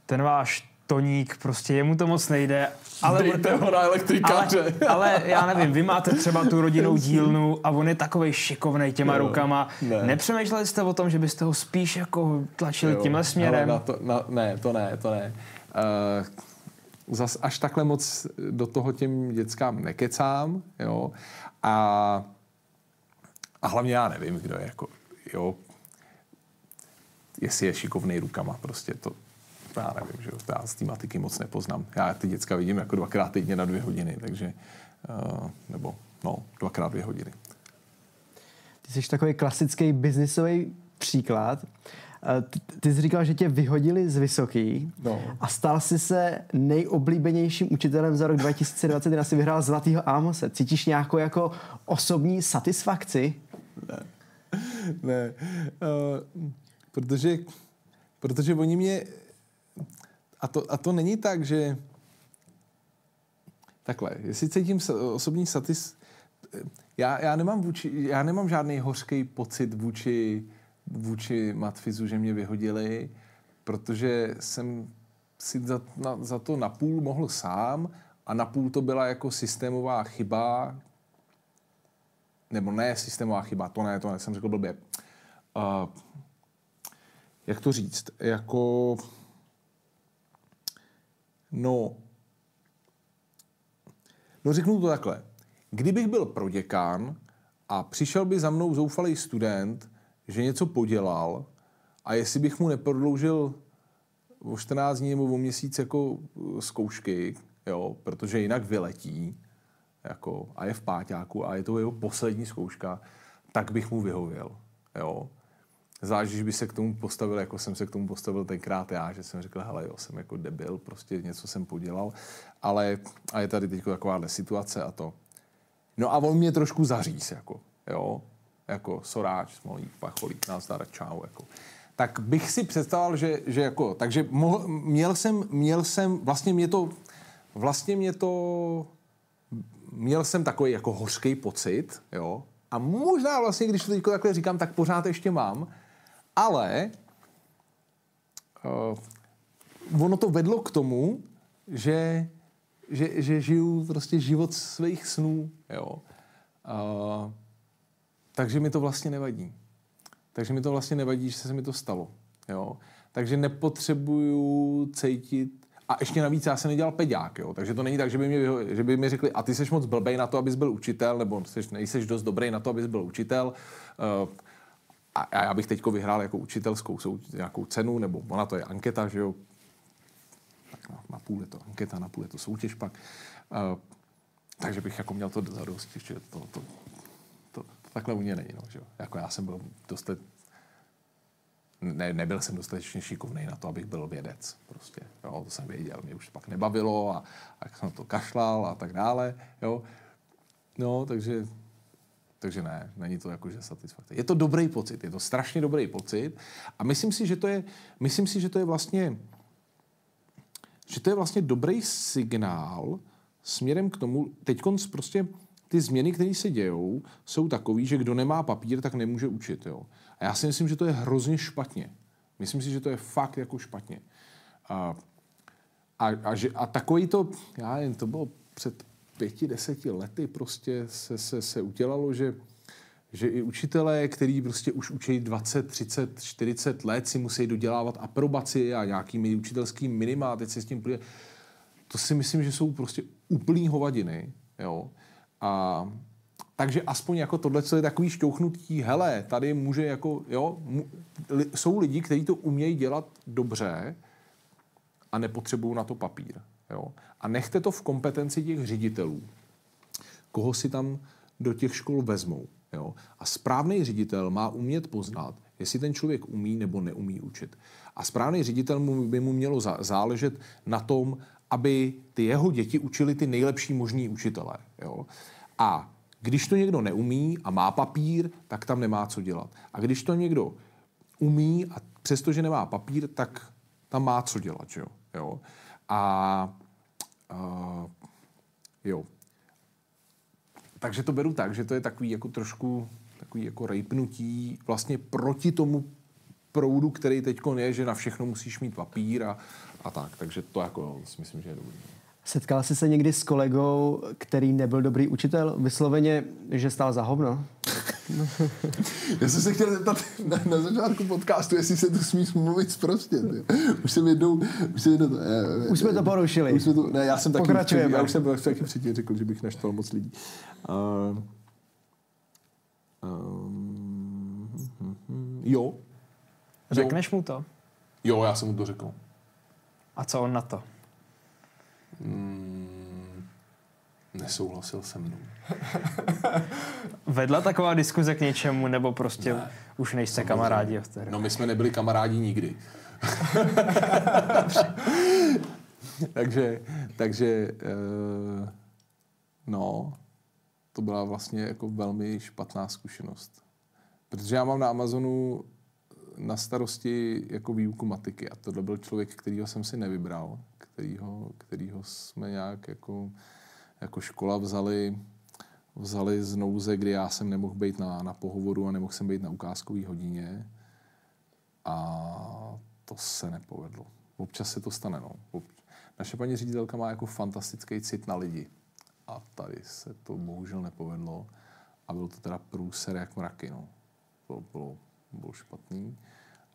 ten váš toník, prostě jemu to moc nejde. Ale Dejte ho na elektrikáře. Ale, ale já nevím, vy máte třeba tu rodinnou dílnu a on je takový šikovný těma jo, rukama. Ne. Nepřemýšleli jste o tom, že byste ho spíš jako tlačili jo, tímhle směrem? Na to, na, ne, to ne, to ne. Uh, zas až takhle moc do toho těm dětskám nekecám, jo. A, a hlavně já nevím, kdo je jako, jo, jestli je šikovný rukama, prostě to, já nevím, že jo, já z té matiky moc nepoznám. Já ty děcka vidím jako dvakrát týdně na dvě hodiny, takže, uh, nebo no, dvakrát dvě hodiny. Ty jsi takový klasický biznisový příklad. Ty jsi říkal, že tě vyhodili z Vysoký no. a stal jsi se nejoblíbenějším učitelem za rok 2020, jsi vyhrál Zlatýho Ámose. Cítíš nějakou jako osobní satisfakci? Ne. ne. Uh, protože, protože oni mě... A to, a to není tak, že... Takhle, jestli cítím osobní satis... Já, já, nemám vůči, já nemám žádný hořký pocit vůči vůči Matfizu, že mě vyhodili, protože jsem si za, na, za to napůl mohl sám a napůl to byla jako systémová chyba, nebo ne systémová chyba, to ne, to ne, jsem řekl blbě. Uh, jak to říct? Jako, no, no řeknu to takhle. Kdybych byl proděkán a přišel by za mnou zoufalý student, že něco podělal a jestli bych mu neprodloužil o 14 dní nebo o měsíc jako uh, zkoušky, jo, protože jinak vyletí jako, a je v páťáku a je to jeho poslední zkouška, tak bych mu vyhověl. Jo. Zvlášť, když by se k tomu postavil, jako jsem se k tomu postavil tenkrát já, že jsem řekl, hele, jo, jsem jako debil, prostě něco jsem podělal, ale a je tady teď takováhle situace a to. No a on mě trošku zaříz, jako, jo jako Soráč, Smolík, Pacholík, Nazdar, Čau, jako. Tak bych si představoval, že, že jako, takže mohl, měl jsem, měl jsem, vlastně mě to, vlastně mě to, měl jsem takový jako hořký pocit, jo, a možná vlastně, když to teď takhle říkám, tak pořád ještě mám, ale uh, ono to vedlo k tomu, že, že, že žiju prostě život svých snů, jo. Uh, takže mi to vlastně nevadí. Takže mi to vlastně nevadí, že se mi to stalo. Jo? Takže nepotřebuju cítit a ještě navíc já jsem nedělal peďák, jo? takže to není tak, že by, mě, že by mi řekli, a ty jsi moc blbej na to, abys byl učitel, nebo jsi, nejseš dost dobrý na to, abys byl učitel. Uh, a já bych teď vyhrál jako učitelskou sou, nějakou cenu, nebo ona to je anketa, že jo. Tak na, na půl je to anketa, na půl je to soutěž pak. Uh, takže bych jako měl to zadost, že to, to, takhle u mě není. No, že? Jako já jsem byl dost ne, nebyl jsem dostatečně šikovný na to, abych byl vědec. Prostě, jo, to jsem věděl, mě už pak nebavilo a, a jsem to kašlal a tak dále. Jo. No, takže, takže ne, není to jakože satisfakce. Je to dobrý pocit, je to strašně dobrý pocit a myslím si, že to je, myslím si, že to je vlastně že to je vlastně dobrý signál směrem k tomu, teď prostě ty změny, které se dějou, jsou takové, že kdo nemá papír, tak nemůže učit. Jo? A já si myslím, že to je hrozně špatně. Myslím si, že to je fakt jako špatně. A, a, a, že, a takový to, já jen, to bylo před pěti, deseti lety prostě se, se, se udělalo, že že i učitelé, kteří prostě už učí 20, 30, 40 let, si musí dodělávat aprobaci a nějakými učitelskými minima, teď se s tím pluje. To si myslím, že jsou prostě úplný hovadiny. Jo? A takže aspoň jako tohle je takový šťouchnutí, hele, tady může jako, jo, mu, li, jsou lidi, kteří to umějí dělat dobře a nepotřebují na to papír. Jo? A nechte to v kompetenci těch ředitelů, koho si tam do těch škol vezmou. Jo? A správný ředitel má umět poznat, jestli ten člověk umí nebo neumí učit. A správný ředitel by mu mělo záležet na tom, aby ty jeho děti učili ty nejlepší možní učitelé. Jo? A když to někdo neumí a má papír, tak tam nemá co dělat. A když to někdo umí a přestože nemá papír, tak tam má co dělat. Jo? Jo? A uh, jo. Takže to beru tak, že to je takový jako trošku takový jako rejpnutí vlastně proti tomu proudu, který teď je, že na všechno musíš mít papír a, a tak. Takže to jako si myslím, že je dobrý. Setkal jsi se někdy s kolegou, který nebyl dobrý učitel? Vysloveně, že stál za hovno? Já jsem se chtěl zeptat na, na začátku podcastu, jestli se tu smíš mluvit prostě. Už jsem jednou... Už, jsem jednou, ne, už jsme to porušili. Už jsme to, ne, já jsem taky, Pokračujeme. já už jsem taky předtím řekl, že bych naštval moc lidí. Uh, um, jo. Řekneš mu to? Jo, já jsem mu to řekl. A co on na to? Mm, nesouhlasil se mnou. Vedla taková diskuze k něčemu, nebo prostě ne, už nejste kamarádi? No my jsme nebyli kamarádi nikdy. takže, takže uh, no, to byla vlastně jako velmi špatná zkušenost. Protože já mám na Amazonu starosti jako výuku matiky a tohle byl člověk, kterýho jsem si nevybral, kterýho, kterýho jsme nějak jako, jako škola vzali, vzali z nouze, kdy já jsem nemohl být na, na pohovoru a nemohl jsem být na ukázkové hodině a to se nepovedlo. Občas se to stane. No. Naše paní ředitelka má jako fantastický cit na lidi a tady se to bohužel nepovedlo a byl to teda průser jak mraky. No. To bylo, bylo špatný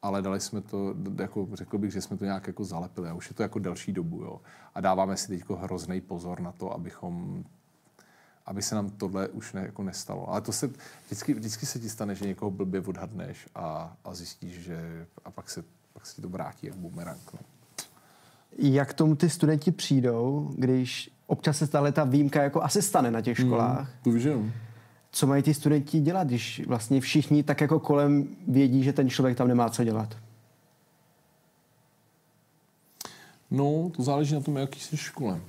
ale dali jsme to, jako řekl bych, že jsme to nějak jako zalepili. A už je to jako delší dobu. Jo. A dáváme si teď hrozný pozor na to, abychom aby se nám tohle už ne, jako nestalo. Ale to se, vždycky, vždycky se ti stane, že někoho blbě odhadneš a, a zjistíš, že a pak se, pak se ti to vrátí jak bumerang. No. Jak tomu ty studenti přijdou, když občas se stále ta výjimka jako asi stane na těch hmm, školách? Hmm, to víš, co mají ty studenti dělat, když vlastně všichni tak jako kolem vědí, že ten člověk tam nemá co dělat? No, to záleží na tom, jaký jsi škole.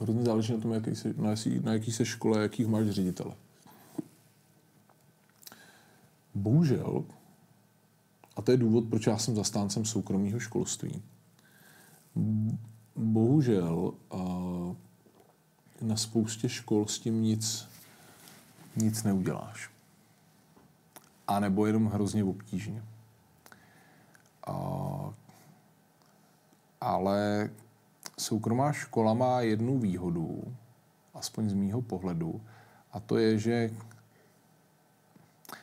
Hrozně záleží na tom, jaký jsi, na, jaký, na jaký jsi škole, jakých máš ředitele. Bohužel, a to je důvod, proč já jsem zastáncem soukromého školství, bohužel na spoustě škol s tím nic nic neuděláš. A nebo jenom hrozně obtížně. A, ale soukromá škola má jednu výhodu, aspoň z mýho pohledu, a to je, že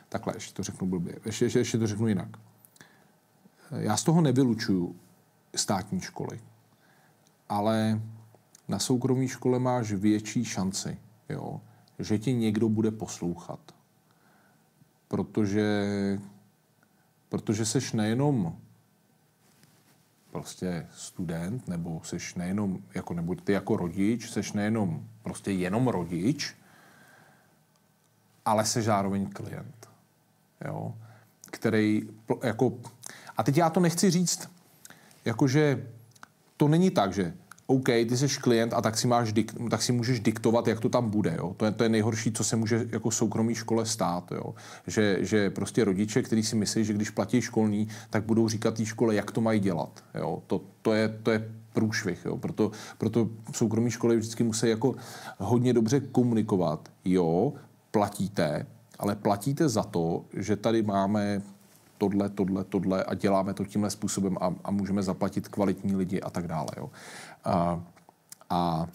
takhle, ještě to řeknu blbě, ještě, ještě, ještě to řeknu jinak. Já z toho nevylučuju státní školy, ale na soukromé škole máš větší šanci. Jo? Že tě někdo bude poslouchat. Protože, protože seš nejenom prostě student, nebo seš nejenom, jako, nebo ty jako rodič, seš nejenom prostě jenom rodič, ale se zároveň klient. Jo? Který, jako, a teď já to nechci říct, jakože to není tak, že OK, ty jsi klient a tak si, máš dik, tak si můžeš diktovat, jak to tam bude. Jo? To, je, to je nejhorší, co se může jako soukromý škole stát. Jo? Že, že prostě rodiče, kteří si myslí, že když platí školní, tak budou říkat té škole, jak to mají dělat. Jo? To, to, je, to je průšvih. Jo? Proto, proto soukromí školy vždycky musí jako hodně dobře komunikovat. Jo, platíte, ale platíte za to, že tady máme tohle, tohle, tohle a děláme to tímhle způsobem a, a můžeme zaplatit kvalitní lidi a tak dále. Jo. A, a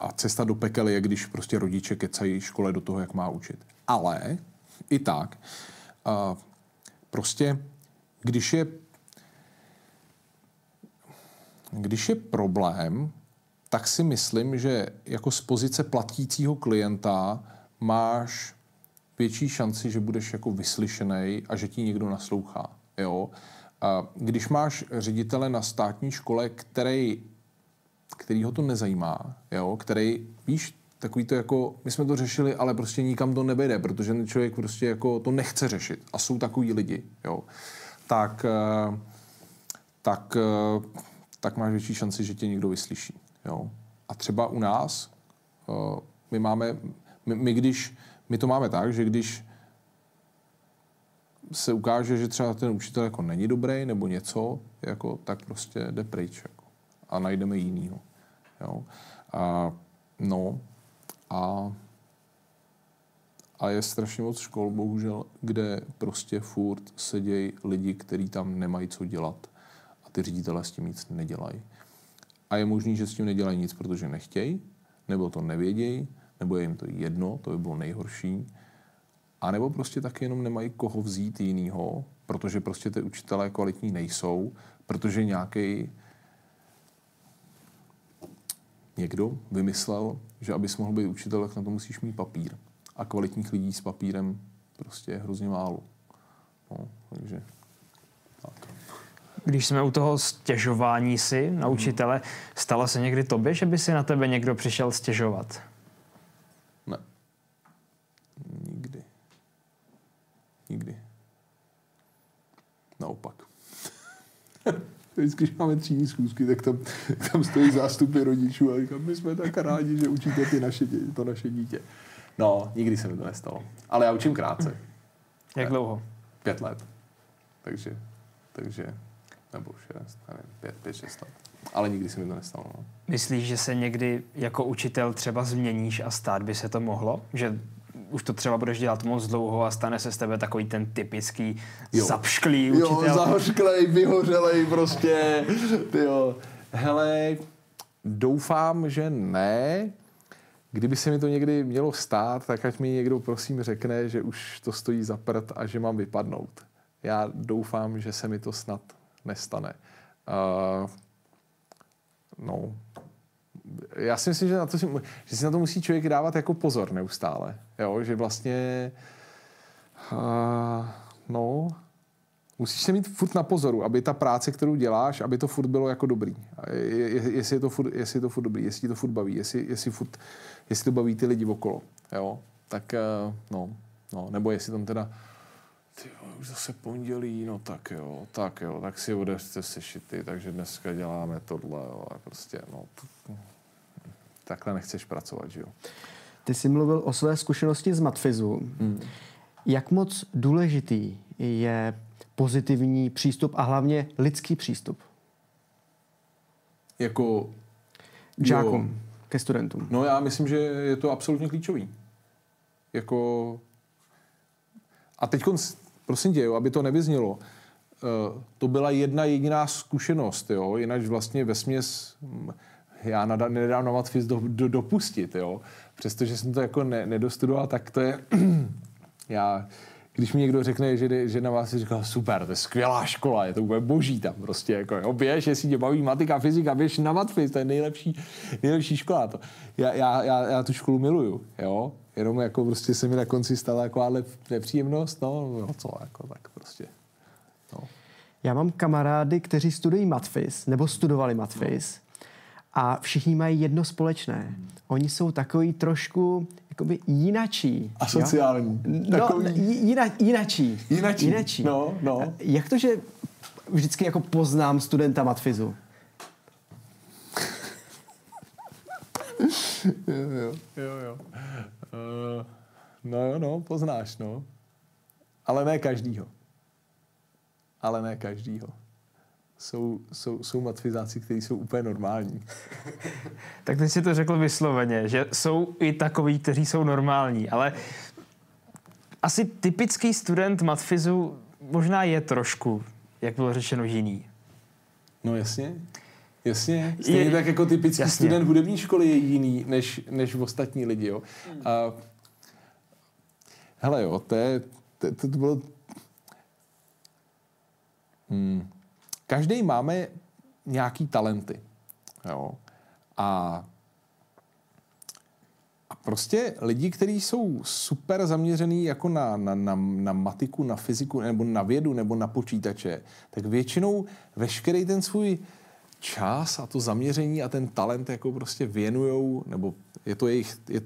a, cesta do pekel je, když prostě rodiče kecají škole do toho, jak má učit. Ale i tak, a, prostě, když je když je problém, tak si myslím, že jako z pozice platícího klienta máš větší šanci, že budeš jako vyslyšený a že ti někdo naslouchá. Jo? A když máš ředitele na státní škole, který, který ho to nezajímá, jo? který, víš, takový to jako, my jsme to řešili, ale prostě nikam to nevede, protože ten člověk prostě jako to nechce řešit. A jsou takový lidi, jo. Tak, eh, tak, eh, tak máš větší šanci, že tě někdo vyslyší, jo. A třeba u nás, eh, my máme, my, my když, my to máme tak, že když se ukáže, že třeba ten učitel jako není dobrý nebo něco, jako, tak prostě jde pryč jako, a najdeme jinýho. Jo. A, no, a, a je strašně moc škol, bohužel, kde prostě furt sedějí lidi, kteří tam nemají co dělat a ty ředitelé s tím nic nedělají. A je možný, že s tím nedělají nic, protože nechtějí, nebo to nevědějí, nebo je jim to jedno, to by bylo nejhorší. A nebo prostě taky jenom nemají koho vzít jinýho, protože prostě ty učitelé kvalitní nejsou, protože nějaký někdo vymyslel, že abys mohl být učitel, tak na to musíš mít papír. A kvalitních lidí s papírem prostě je hrozně málo. No, takže tak. Když jsme u toho stěžování si na učitele, stalo se někdy tobě, že by si na tebe někdo přišel stěžovat? Ne. Nikdy. Nikdy. Naopak. Vždycky, když máme třídní schůzky, tak tam, tam stojí zástupy rodičů a říkám, my jsme tak rádi, že učíte ty naše dě, to naše dítě. No, nikdy se mi to nestalo. Ale já učím krátce. Jak dlouho? Pět let. Takže, takže, nebo šest, nevím, pět, pět, šest let. Ale nikdy se mi to nestalo. No. Myslíš, že se někdy jako učitel třeba změníš a stát by se to mohlo? Že už to třeba budeš dělat moc dlouho a stane se z tebe takový ten typický jo. zapšklý učitel. Jo, zahořklej, vyhořelej prostě. Jo. Hele, doufám, že ne. Kdyby se mi to někdy mělo stát, tak ať mi někdo prosím řekne, že už to stojí za prd a že mám vypadnout. Já doufám, že se mi to snad nestane. Uh, no, já si myslím, že, na to, že si na to musí člověk dávat jako pozor neustále. Jo? Že vlastně uh, no, musíš se mít furt na pozoru, aby ta práce, kterou děláš, aby to furt bylo jako dobrý. Je, je, jestli, je to furt, jestli je to furt dobrý, jestli to furt baví, jestli, jestli, furt, jestli to baví ty lidi okolo. Jo? Tak uh, no, no, nebo jestli tam teda ty už zase pondělí, no tak jo, tak jo, tak si odevřte sešity, takže dneska děláme tohle, jo, a prostě, no, takhle nechceš pracovat, že jo. Ty jsi mluvil o své zkušenosti z matfizu. Hmm. Jak moc důležitý je pozitivní přístup a hlavně lidský přístup? Jako... K žákům, jo. ke studentům. No já myslím, že je to absolutně klíčový. Jako... A teď, prosím tě, jo, aby to nevyznělo, eh, to byla jedna jediná zkušenost, jo, jinak vlastně ve směs já nedám na matfiz do, do, dopustit, jo. Přestože jsem to jako ne, nedostudoval, tak to je... já, když mi někdo řekne, že, že na vás si super, to je skvělá škola, je to úplně boží tam prostě, jako jo, běž, jestli tě baví matika, fyzika, běž na matfiz, to je nejlepší, nejlepší škola. To. Já, já, já, já, tu školu miluju, jo, jenom jako prostě se mi na konci stala ale nepříjemnost, no, no co, jako tak prostě. No. Já mám kamarády, kteří studují matfiz, nebo studovali matfiz. No a všichni mají jedno společné. Oni jsou takový trošku jakoby jinačí. A sociální. No, takový... jina, jinačí. Jinačí. jinačí. No, no. Jak to, že vždycky jako poznám studenta matfizu? jo, jo, jo, jo. Uh, no jo, no, poznáš, no. Ale ne každýho. Ale ne každýho jsou, jsou, jsou matfizáci, kteří jsou úplně normální. tak teď si to řekl vysloveně, že jsou i takoví, kteří jsou normální, ale asi typický student matfizu možná je trošku, jak bylo řečeno, jiný. No jasně. Jasně, stejně je, tak jako typický jasně. student hudební školy je jiný než, než v ostatní lidi, jo. A, hele jo, to, je, to, to, to bylo... Hmm. Každý máme nějaký talenty, jo. A prostě lidi, kteří jsou super zaměřený jako na, na, na, na matiku, na fyziku nebo na vědu nebo na počítače, tak většinou veškerý ten svůj čas a to zaměření a ten talent jako prostě věnujou, nebo je to jejich, je,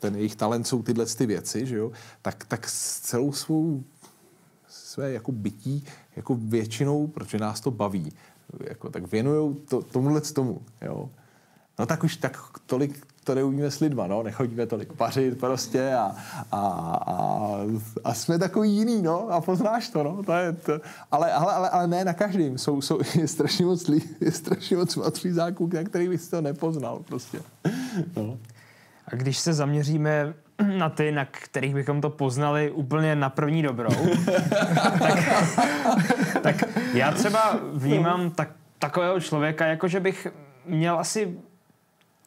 ten jejich talent jsou tyhle ty věci, že jo, tak, tak celou svou své jako bytí jako většinou, protože nás to baví, jako, tak věnujou to, tomuhle tomu, jo. No tak už tak tolik to neumíme s lidma, no, nechodíme tolik pařit prostě a, a, a, a jsme takový jiný, no, a poznáš to, no, to je to, ale, ale, ale, ale ne na každým, jsou, jsou, je strašně moc, je strašně moc matřízáků, na který bys to nepoznal, prostě, no. A když se zaměříme na ty, na kterých bychom to poznali úplně na první dobrou, tak, tak já třeba vnímám tak, takového člověka, jako že bych měl asi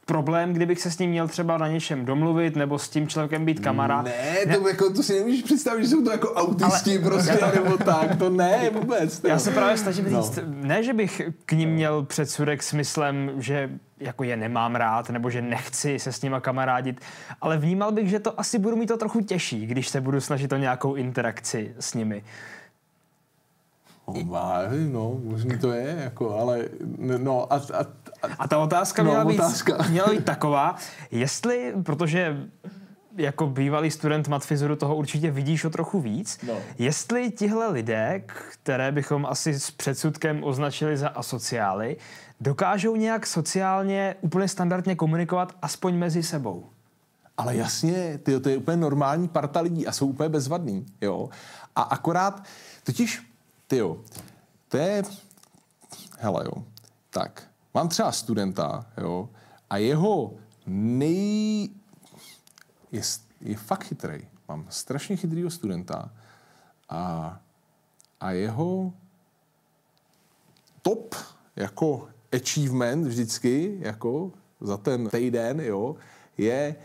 problém, kdybych se s ním měl třeba na něčem domluvit nebo s tím člověkem být kamarád. Ne, to, ne. Jako, to si nemůžeš představit, že jsou to jako autisti Ale, prostě, to, nebo tak, to ne vůbec. Já se právě snažím no. říct, ne, že bych k ním měl předsudek smyslem, že jako je nemám rád, nebo že nechci se s nima kamarádit, ale vnímal bych, že to asi budu mít to trochu těžší, když se budu snažit o nějakou interakci s nimi. Oh, no, možný to je, jako, ale no a, a a ta otázka, no, měla, být, otázka. měla být taková, jestli, protože jako bývalý student matfizoru toho určitě vidíš o trochu víc. No. Jestli tihle lidé, které bychom asi s předsudkem označili za asociály, dokážou nějak sociálně úplně standardně komunikovat aspoň mezi sebou. Ale jasně, tyjo, to je úplně normální parta lidí a jsou úplně bezvadný, jo. A akorát, totiž, tyjo, to je, hele jo, tak, Mám třeba studenta, jo, a jeho nej... Je, je fakt chytrý. Mám strašně chytrýho studenta a, a jeho top jako achievement vždycky, jako za ten týden, jo, je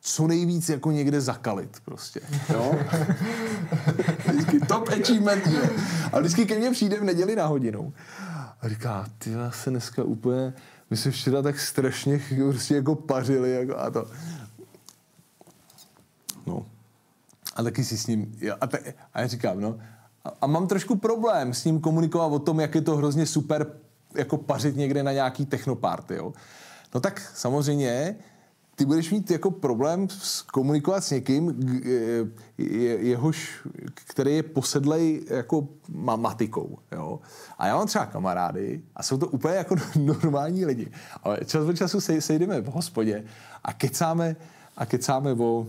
co nejvíc jako někde zakalit prostě, jo. vždycky top achievement, jo. A vždycky ke mně přijde v neděli na hodinu a říká, ty se dneska úplně, my jsme včera tak strašně prostě jako pařili jako a to. No. A taky si s ním, a, ta, a já říkám, no, a, a mám trošku problém s ním komunikovat o tom, jak je to hrozně super jako pařit někde na nějaký technoparty, jo. No tak samozřejmě ty budeš mít jako problém komunikovat s někým, jehož, který je posedlej jako matikou. Jo? A já mám třeba kamarády a jsou to úplně jako normální lidi. Ale čas od času sejdeme v hospodě a kecáme, a kecáme o,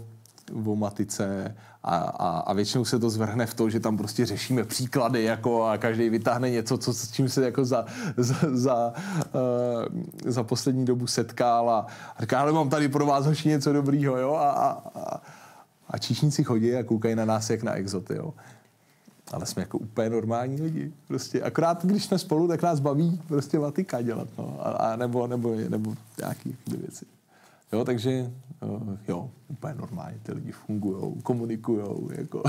o matice a, a, a většinou se to zvrhne v to, že tam prostě řešíme příklady jako a každý vytáhne něco, co, s čím se jako za, za, za, uh, za poslední dobu setkal a, říká, ale mám tady pro vás hoši něco dobrýho, jo, a, a, a, číšníci chodí a koukají na nás jak na exoty, jo. Ale jsme jako úplně normální lidi. Prostě akorát, když jsme spolu, tak nás baví prostě matika dělat, no. A, a nebo, nebo, nebo nějaký věci. Jo, takže jo, úplně normálně ty lidi fungují, komunikují. Jako.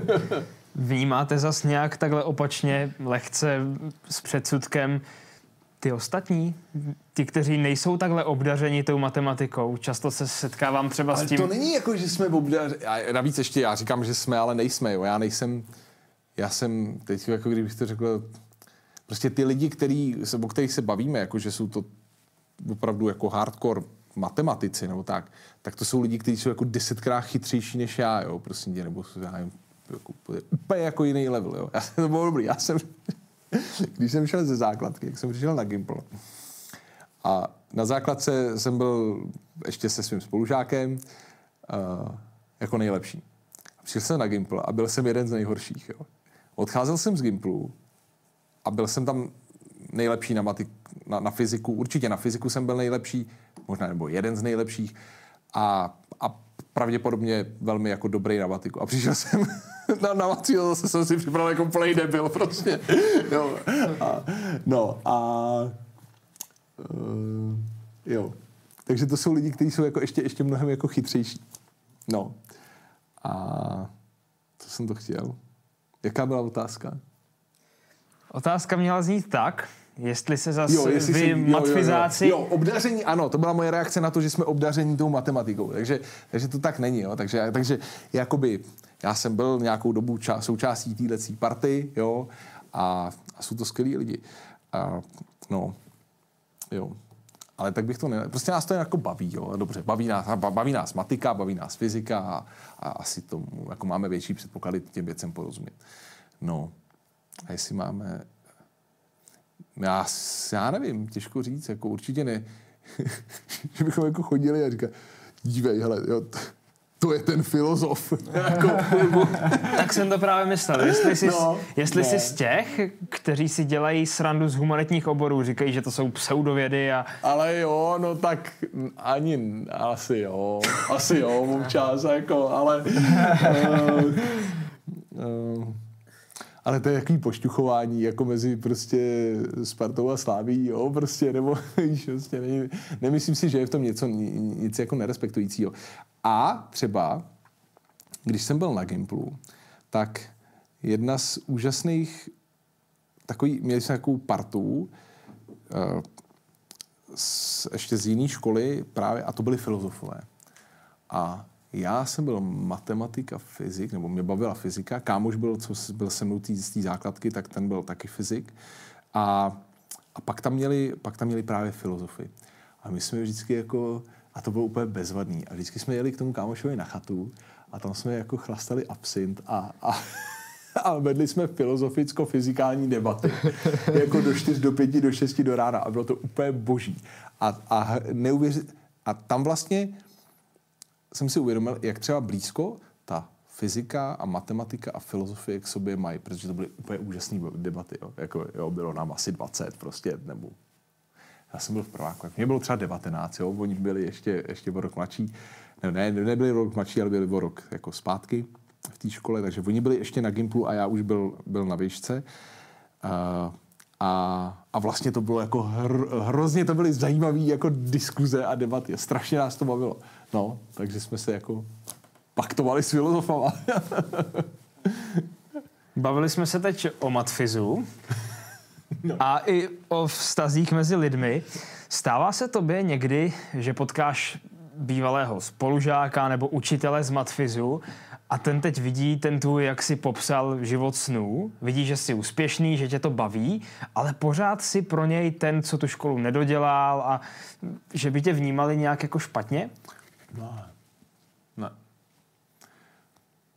Vnímáte zas nějak takhle opačně, lehce s předsudkem ty ostatní, ty, kteří nejsou takhle obdařeni tou matematikou, často se setkávám třeba ale s tím... to není jako, že jsme obdařeni, navíc ještě já říkám, že jsme, ale nejsme, jo. já nejsem, já jsem, teď jako kdybych to řekl, prostě ty lidi, který, o kterých se bavíme, jako že jsou to opravdu jako hardcore matematici nebo tak, tak to jsou lidi, kteří jsou jako desetkrát chytřejší než já, jo, prosím tě, nebo já nevím, jako, úplně jako jiný level, jo. Já jsem, to bylo dobrý, já jsem, když jsem šel ze základky, jak jsem přišel na Gimple, a na základce jsem byl ještě se svým spolužákem uh, jako nejlepší. Přišel jsem na Gimple a byl jsem jeden z nejhorších. Jo. Odcházel jsem z Gimplu a byl jsem tam nejlepší na, matik, na, na fyziku. Určitě na fyziku jsem byl nejlepší, možná nebo jeden z nejlepších. A, a pravděpodobně velmi jako dobrý na matiku. A přišel jsem na, na Macího zase jsem si připravil jako play debil prostě. jo. A, no a uh, jo. Takže to jsou lidi, kteří jsou jako ještě, ještě mnohem jako chytřejší. No. A co jsem to chtěl? Jaká byla otázka? Otázka měla znít tak, jestli se zase jo, jestli vy si, matfizáci... Jo, jo, jo, obdaření, ano, to byla moje reakce na to, že jsme obdaření tou matematikou, takže, takže to tak není, jo, takže, takže jakoby já jsem byl nějakou dobu ča, součástí této party, jo, a, a jsou to skvělí lidi. A, no, jo. Ale tak bych to ne... Prostě nás to jako baví, jo. Dobře, baví nás, baví nás matika, baví nás fyzika a, a asi tomu jako máme větší předpoklady těm věcem porozumět. No, a jestli máme... Já, já nevím, těžko říct, jako určitě ne. že bychom jako chodili a říkali, dívej, hele, jo, to je ten filozof. Jako, tak jsem to právě myslel. Jestli jsi, no, jestli jsi z těch, kteří si dělají srandu z humanitních oborů, říkají, že to jsou pseudovědy a... Ale jo, no tak ani, asi jo, asi jo, občas, jako, ale... Uh, uh, ale to je jaký pošťuchování, jako mezi prostě Spartou a Sláví, jo, prostě, nebo víš, prostě, ne, nemyslím si, že je v tom něco, nic jako nerespektujícího. A třeba, když jsem byl na Gimplu, tak jedna z úžasných, takový, měli jsme takovou partu, uh, z, ještě z jiné školy právě, a to byly filozofové. A já jsem byl matematik a fyzik, nebo mě bavila fyzika. Kámoš byl, co byl se mnou z té základky, tak ten byl taky fyzik. A, a pak, tam měli, pak tam měli právě filozofy. A my jsme vždycky jako, a to bylo úplně bezvadný. A vždycky jsme jeli k tomu kámošovi na chatu a tam jsme jako chlastali absint a, a a vedli jsme filozoficko-fyzikální debaty. jako do 4, do 5, do 6 do rána. A bylo to úplně boží. A, a, neuvěřit, a tam vlastně jsem si uvědomil, jak třeba blízko ta fyzika a matematika a filozofie k sobě mají, protože to byly úplně úžasné debaty. Jo. Jako, jo, bylo nám asi 20 prostě, nebo já jsem byl v prváku, mě bylo třeba 19, jo, oni byli ještě, ještě o rok mladší, ne, ne, nebyli rok mladší, ale byli o rok jako zpátky v té škole, takže oni byli ještě na Gimplu a já už byl, byl na výšce. Uh, a, a vlastně to bylo jako hr, hrozně to byly zajímavé jako diskuze a debaty. Strašně nás to bavilo. No, takže jsme se jako paktovali s filozofama. Bavili jsme se teď o matfizu no. a i o vztazích mezi lidmi. Stává se tobě někdy, že potkáš bývalého spolužáka nebo učitele z matfizu a ten teď vidí ten tu, jak si popsal život snů, vidí, že jsi úspěšný, že tě to baví, ale pořád si pro něj ten, co tu školu nedodělal a že by tě vnímali nějak jako špatně? No. Ne.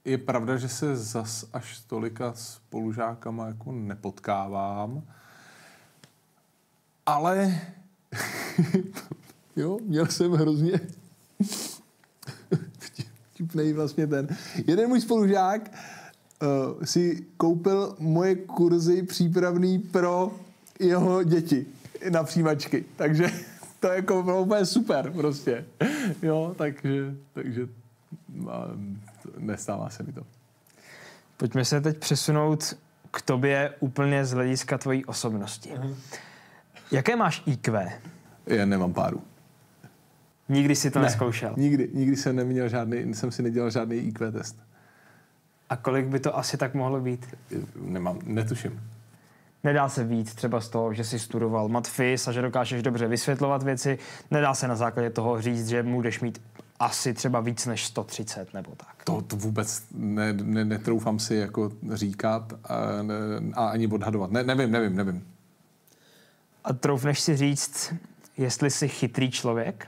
Je pravda, že se zas až tolika spolužákama jako nepotkávám, ale jo, měl jsem hrozně vtipnej vlastně ten. Jeden můj spolužák uh, si koupil moje kurzy přípravný pro jeho děti na přijímačky. Takže to jako bylo úplně super prostě. Jo, takže, takže nestává se mi to. Pojďme se teď přesunout k tobě úplně z hlediska tvojí osobnosti. Uh-huh. Jaké máš IQ? Já nemám páru. Nikdy si to ne, neskoušel? Nikdy, nikdy jsem neměl žádný, jsem si nedělal žádný IQ test. A kolik by to asi tak mohlo být? Nemám, netuším. Nedá se víc třeba z toho, že jsi studoval matfis a že dokážeš dobře vysvětlovat věci. Nedá se na základě toho říct, že budeš mít asi třeba víc než 130 nebo tak. To, to vůbec ne, ne, netroufám si jako říkat a, ne, a ani odhadovat. Ne, nevím, nevím, nevím. A troufneš si říct, jestli jsi chytrý člověk?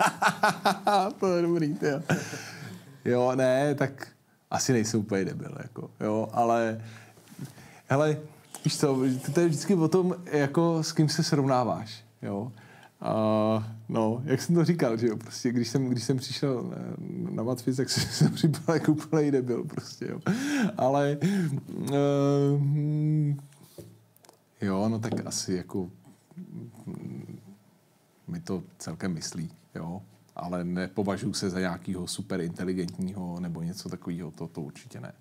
to je dobrý, jo. Jo, ne, tak asi nejsem úplně debil, jako, jo, ale hele, víš co, to je vždycky o tom, jako s kým se srovnáváš, jo. A, no, jak jsem to říkal, že jo, prostě když jsem, když jsem přišel na Matfiz, tak jsem připadal jako úplný debil, prostě, jo. Ale, uh, jo, no tak asi jako mi to celkem myslí, jo. ale nepovažuji se za nějakého super inteligentního nebo něco takového, to, to určitě ne.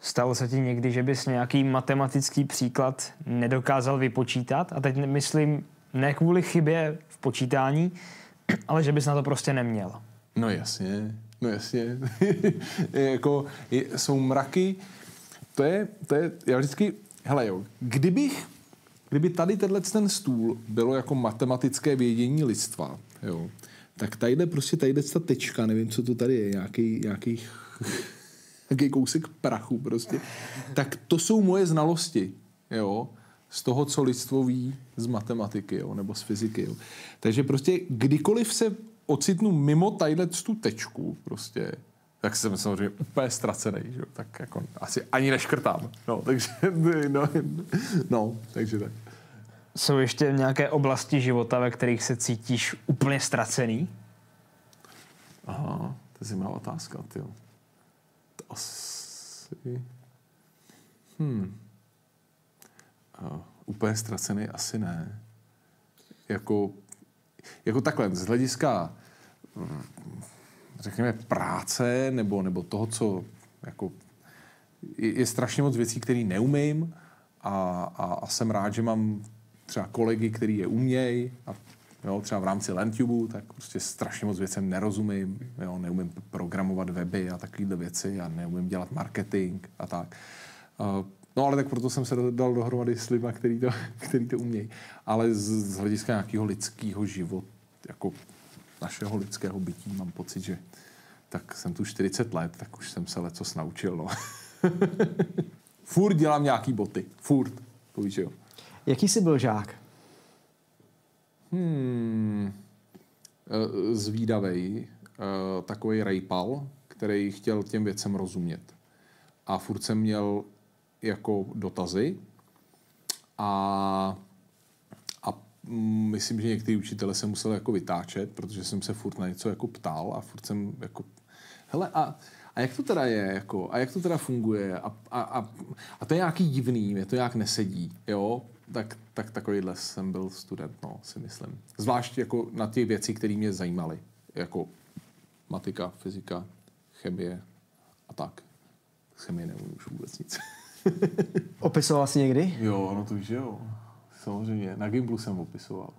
Stalo se ti někdy, že bys nějaký matematický příklad nedokázal vypočítat? A teď myslím ne kvůli chybě v počítání, ale že bys na to prostě neměl. No jasně, no jasně. jako, jsou mraky, to je, to je, já vždycky, hele jo, kdybych, kdyby tady tenhle ten stůl bylo jako matematické vědění lidstva, jo, tak tadyhle prostě tadyhle ta tečka, nevím, co to tady je, nějaký, nějaký, nějaký kousek prachu prostě, tak to jsou moje znalosti, jo, z toho, co lidstvo ví z matematiky, jo, nebo z fyziky, jo. Takže prostě kdykoliv se ocitnu mimo tadyhle tu tečku, prostě, tak jsem samozřejmě úplně ztracený, že? tak jako asi ani neškrtám. No, takže, no, no, takže tak. Jsou ještě nějaké oblasti života, ve kterých se cítíš úplně ztracený? Aha, to je zajímavá otázka, ty. Asi... Hmm. Uh, úplně ztracený asi ne. Jako, jako takhle, z hlediska mm, řekněme práce nebo, nebo toho, co jako je, je strašně moc věcí, které neumím a, a, a jsem rád, že mám třeba kolegy, který je umějí a jo, třeba v rámci LandTube, tak prostě strašně moc věcem nerozumím, jo, neumím programovat weby a takovéhle věci a neumím dělat marketing a tak. Uh, no ale tak proto jsem se dal dohromady s lidmi, který to, který to umějí. Ale z, z hlediska nějakého lidského života, jako našeho lidského bytí mám pocit, že tak jsem tu 40 let, tak už jsem se leco naučil. No. furt dělám nějaký boty. Furt. To víš, jo. Jaký jsi byl žák? Hmm. Eh, zvídavej. Eh, takový rejpal, který chtěl těm věcem rozumět. A furt jsem měl jako dotazy a, a myslím, že některý učitele se musel jako vytáčet, protože jsem se furt na něco jako ptal a furt jsem jako hele a, a jak to teda je, jako, a jak to teda funguje a, a, a, a to je nějaký divný, mě to nějak nesedí, jo, tak, tak takovýhle jsem byl student, no, si myslím. Zvlášť jako na ty věci, které mě zajímaly, jako matika, fyzika, chemie a tak. Z chemie neumím už vůbec nic. Opisoval jsi někdy? Jo, no to víš, jo. Samozřejmě. Na Gimplu jsem opisoval.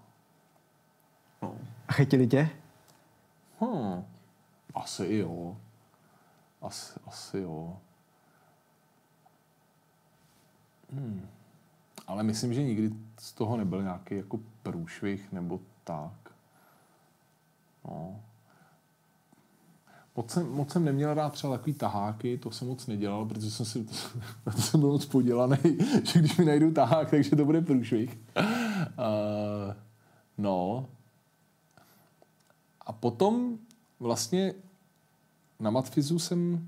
No. A chytili tě? Hmm. Asi jo. Asi, asi jo. Hmm. Ale myslím, že nikdy z toho nebyl nějaký jako průšvih nebo tak. No. Moc jsem, moc jsem neměl rád třeba takový taháky, to jsem moc nedělal, protože jsem si, to jsem byl moc podělaný, že když mi najdu tahák, takže to bude průšvih. Uh, no. A potom vlastně na matfizu jsem,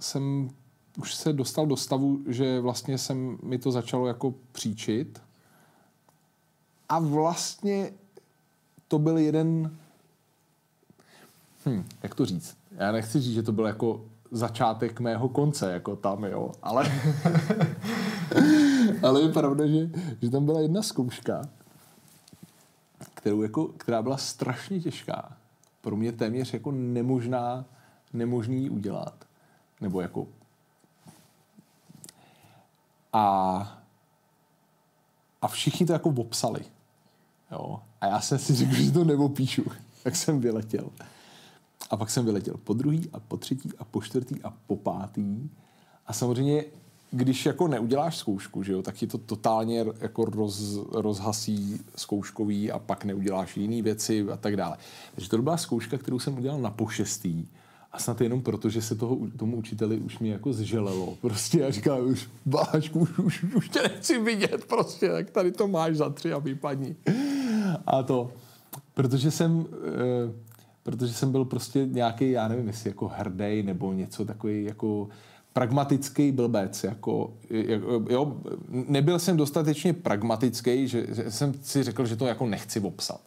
jsem už se dostal do stavu, že vlastně jsem mi to začalo jako příčit. A vlastně to byl jeden, hm, jak to říct, já nechci říct, že to byl jako začátek mého konce, jako tam, jo, ale, ale je pravda, že, že tam byla jedna zkouška, kterou jako, která byla strašně těžká. Pro mě téměř jako nemožná, nemožný udělat. Nebo jako a, a všichni to jako popsali. Jo. A já jsem si řekl, že to neopíšu. Tak jsem vyletěl. A pak jsem vyletěl po druhý a po třetí a po čtvrtý a po pátý. A samozřejmě, když jako neuděláš zkoušku, že jo, tak ti to totálně jako roz, rozhasí zkouškový a pak neuděláš jiné věci a tak dále. Takže to byla zkouška, kterou jsem udělal na pošestý a snad jenom proto, že se toho, tomu učiteli už mi jako zželelo. Prostě já říkám, už Bášku, už, už, už tě nechci vidět, prostě, tak tady to máš za tři a vypadni. A to, protože jsem, e, protože jsem byl prostě nějaký, já nevím, jestli jako hrdej nebo něco takový jako pragmatický blbec. Jako, jo, nebyl jsem dostatečně pragmatický, že, že jsem si řekl, že to jako nechci obsat.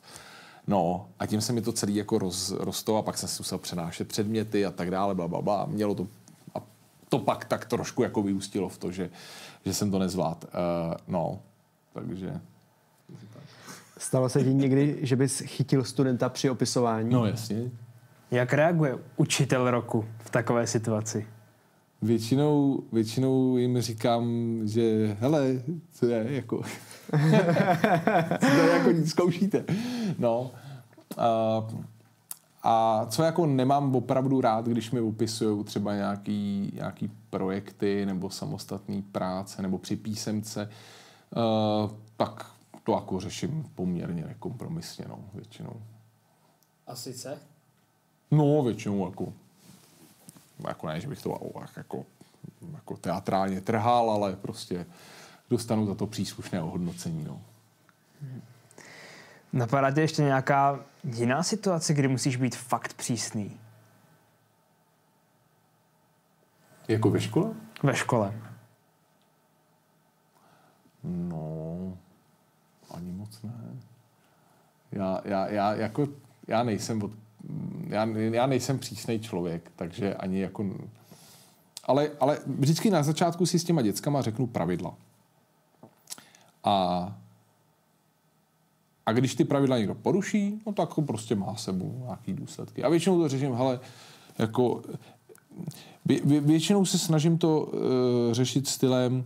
No a tím se mi to celý jako roz, rostlo a pak jsem si musel přenášet předměty a tak dále, bla, bla, bla. Mělo to a to pak tak trošku jako vyústilo v to, že, že jsem to nezvlád. Uh, no, takže... Stalo se ti někdy, že bys chytil studenta při opisování? No jasně. Jak reaguje učitel roku v takové situaci? Většinou, většinou jim říkám, že hele, co je, jako, co to jako nic zkoušíte. No. A, a co jako nemám opravdu rád, když mi opisují třeba nějaký, nějaký projekty nebo samostatné práce nebo při písemce, uh, tak to jako řeším poměrně nekompromisně, no, většinou. A sice? No, většinou jako, jako ne, že bych to jako, jako teatrálně trhal, ale prostě dostanu za to příslušné ohodnocení, no. Napadá tě ještě nějaká jiná situace, kdy musíš být fakt přísný? Jako ve škole? Ve škole. No, ani moc ne. Já, já, já, jako, já nejsem od, já, já nejsem přísný člověk, takže ani jako... Ale, ale vždycky na začátku si s těma dětskama řeknu pravidla. A, a když ty pravidla někdo poruší, no tak to prostě má sebou nějaký důsledky. A většinou to řeším, hele, jako vě, vě, většinou se snažím to uh, řešit stylem,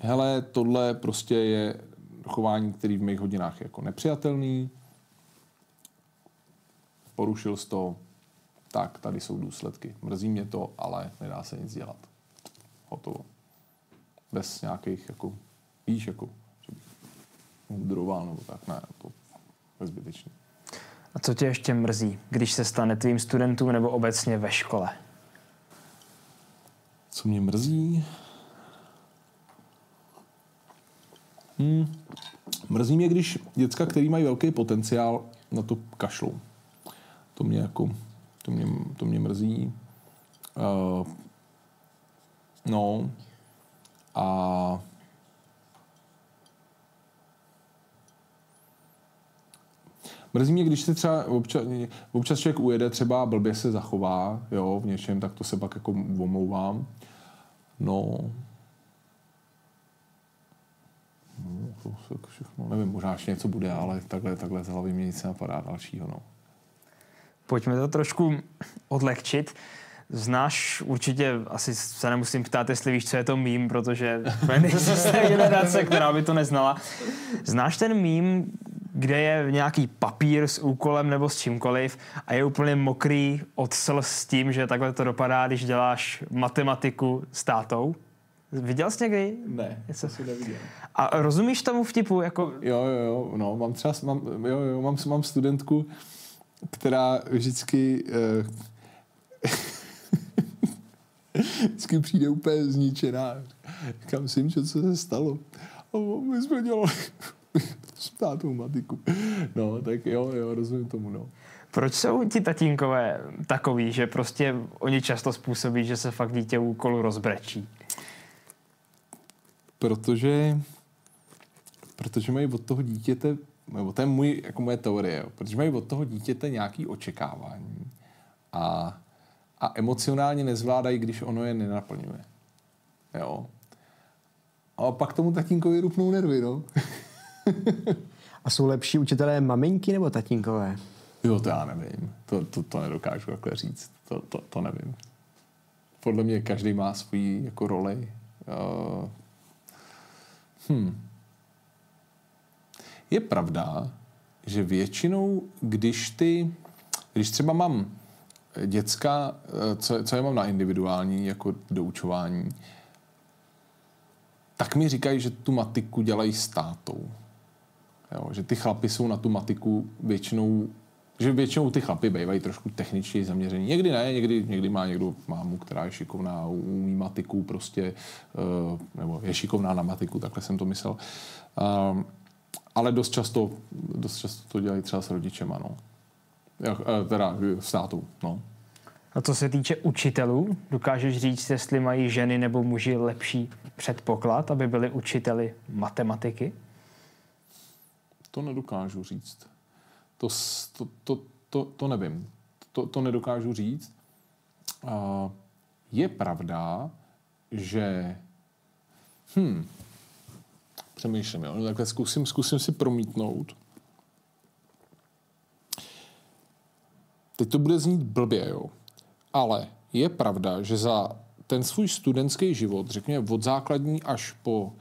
hele, tohle prostě je chování, který v mých hodinách je jako nepřijatelný, porušil jsi to, tak tady jsou důsledky. Mrzí mě to, ale nedá se nic dělat. Hotovo. Bez nějakých, jako, víš, jako, mudroval, nebo tak, ne, to je zbytečný. A co tě ještě mrzí, když se stane tvým studentům nebo obecně ve škole? Co mě mrzí? Hmm. Mrzí mě, když děcka, který mají velký potenciál, na to kašlou. To mě jako, to mě, to mě mrzí. Uh, no. A Mrzí mě, když se třeba občas, občas člověk ujede, třeba blbě se zachová, jo, v něčem, tak to se pak jako omlouvám. No, No, to všechno, nevím, možná ještě něco bude, ale takhle, takhle z hlavy mě nic nenapadá dalšího. No. Pojďme to trošku odlehčit. Znáš určitě, asi se nemusím ptát, jestli víš, co je to mím, protože nejsi generace, která by to neznala. Znáš ten mím, kde je nějaký papír s úkolem nebo s čímkoliv a je úplně mokrý od slz s tím, že takhle to dopadá, když děláš matematiku s tátou? Viděl jsi někdy? Ne, to si neviděl. A rozumíš tomu vtipu? Jako... Jo, jo, jo, no, mám třeba, mám, jo, jo, mám, mám studentku, která vždycky uh, vždycky přijde úplně zničená. Říkám si, co se stalo? A my jsme dělali s tátou matiku. No, tak jo, jo, rozumím tomu, no. Proč jsou ti tatínkové takový, že prostě oni často způsobí, že se fakt dítě úkolu rozbrečí? Protože protože mají od toho dítěte, nebo to je můj, jako moje teorie, protože mají od toho dítěte nějaký očekávání a, a emocionálně nezvládají, když ono je nenaplňuje. Jo. A pak tomu tatínkovi rupnou nervy, no. a jsou lepší učitelé maminky nebo tatínkové? Jo, to já nevím. To, to, to nedokážu takhle říct. To, to, to nevím. Podle mě každý má svůj jako roli. Uh, hm. Je pravda, že většinou, když ty, když třeba mám děcka, eh, co, co je mám na individuální jako doučování, tak mi říkají, že tu matiku dělají s tátou. Jo, že ty chlapy jsou na tu matiku většinou že většinou ty chlapy bývají trošku techničně zaměření. Někdy ne, někdy, někdy má někdo mámu, která je šikovná, umí matiku prostě, uh, nebo je šikovná na matiku, takhle jsem to myslel. Ale dost často, dost často to dělají třeba s rodičema, no. Eh, teda státu, no. A co se týče učitelů, dokážeš říct, jestli mají ženy nebo muži lepší předpoklad, aby byli učiteli matematiky? To nedokážu říct. To, to, to, to, to nevím. To, to nedokážu říct. Uh, je pravda, že hm, přemýšlím, jo? No, takhle zkusím, zkusím si promítnout. Teď to bude znít blbě, jo? ale je pravda, že za ten svůj studentský život, řekněme od základní až po,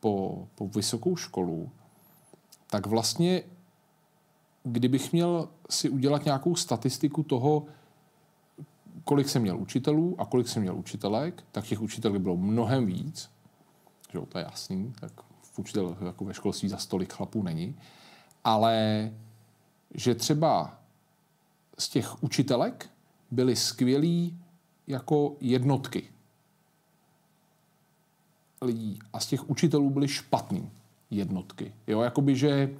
po, po vysokou školu, tak vlastně, kdybych měl si udělat nějakou statistiku toho, kolik jsem měl učitelů a kolik jsem měl učitelek, tak těch učitelů bylo mnohem víc, jo, to je jasný, tak učitel jako ve školství za stolik chlapů není, ale že třeba z těch učitelek byly skvělí jako jednotky lidí a z těch učitelů byly špatný jednotky. Jo, jakoby, že,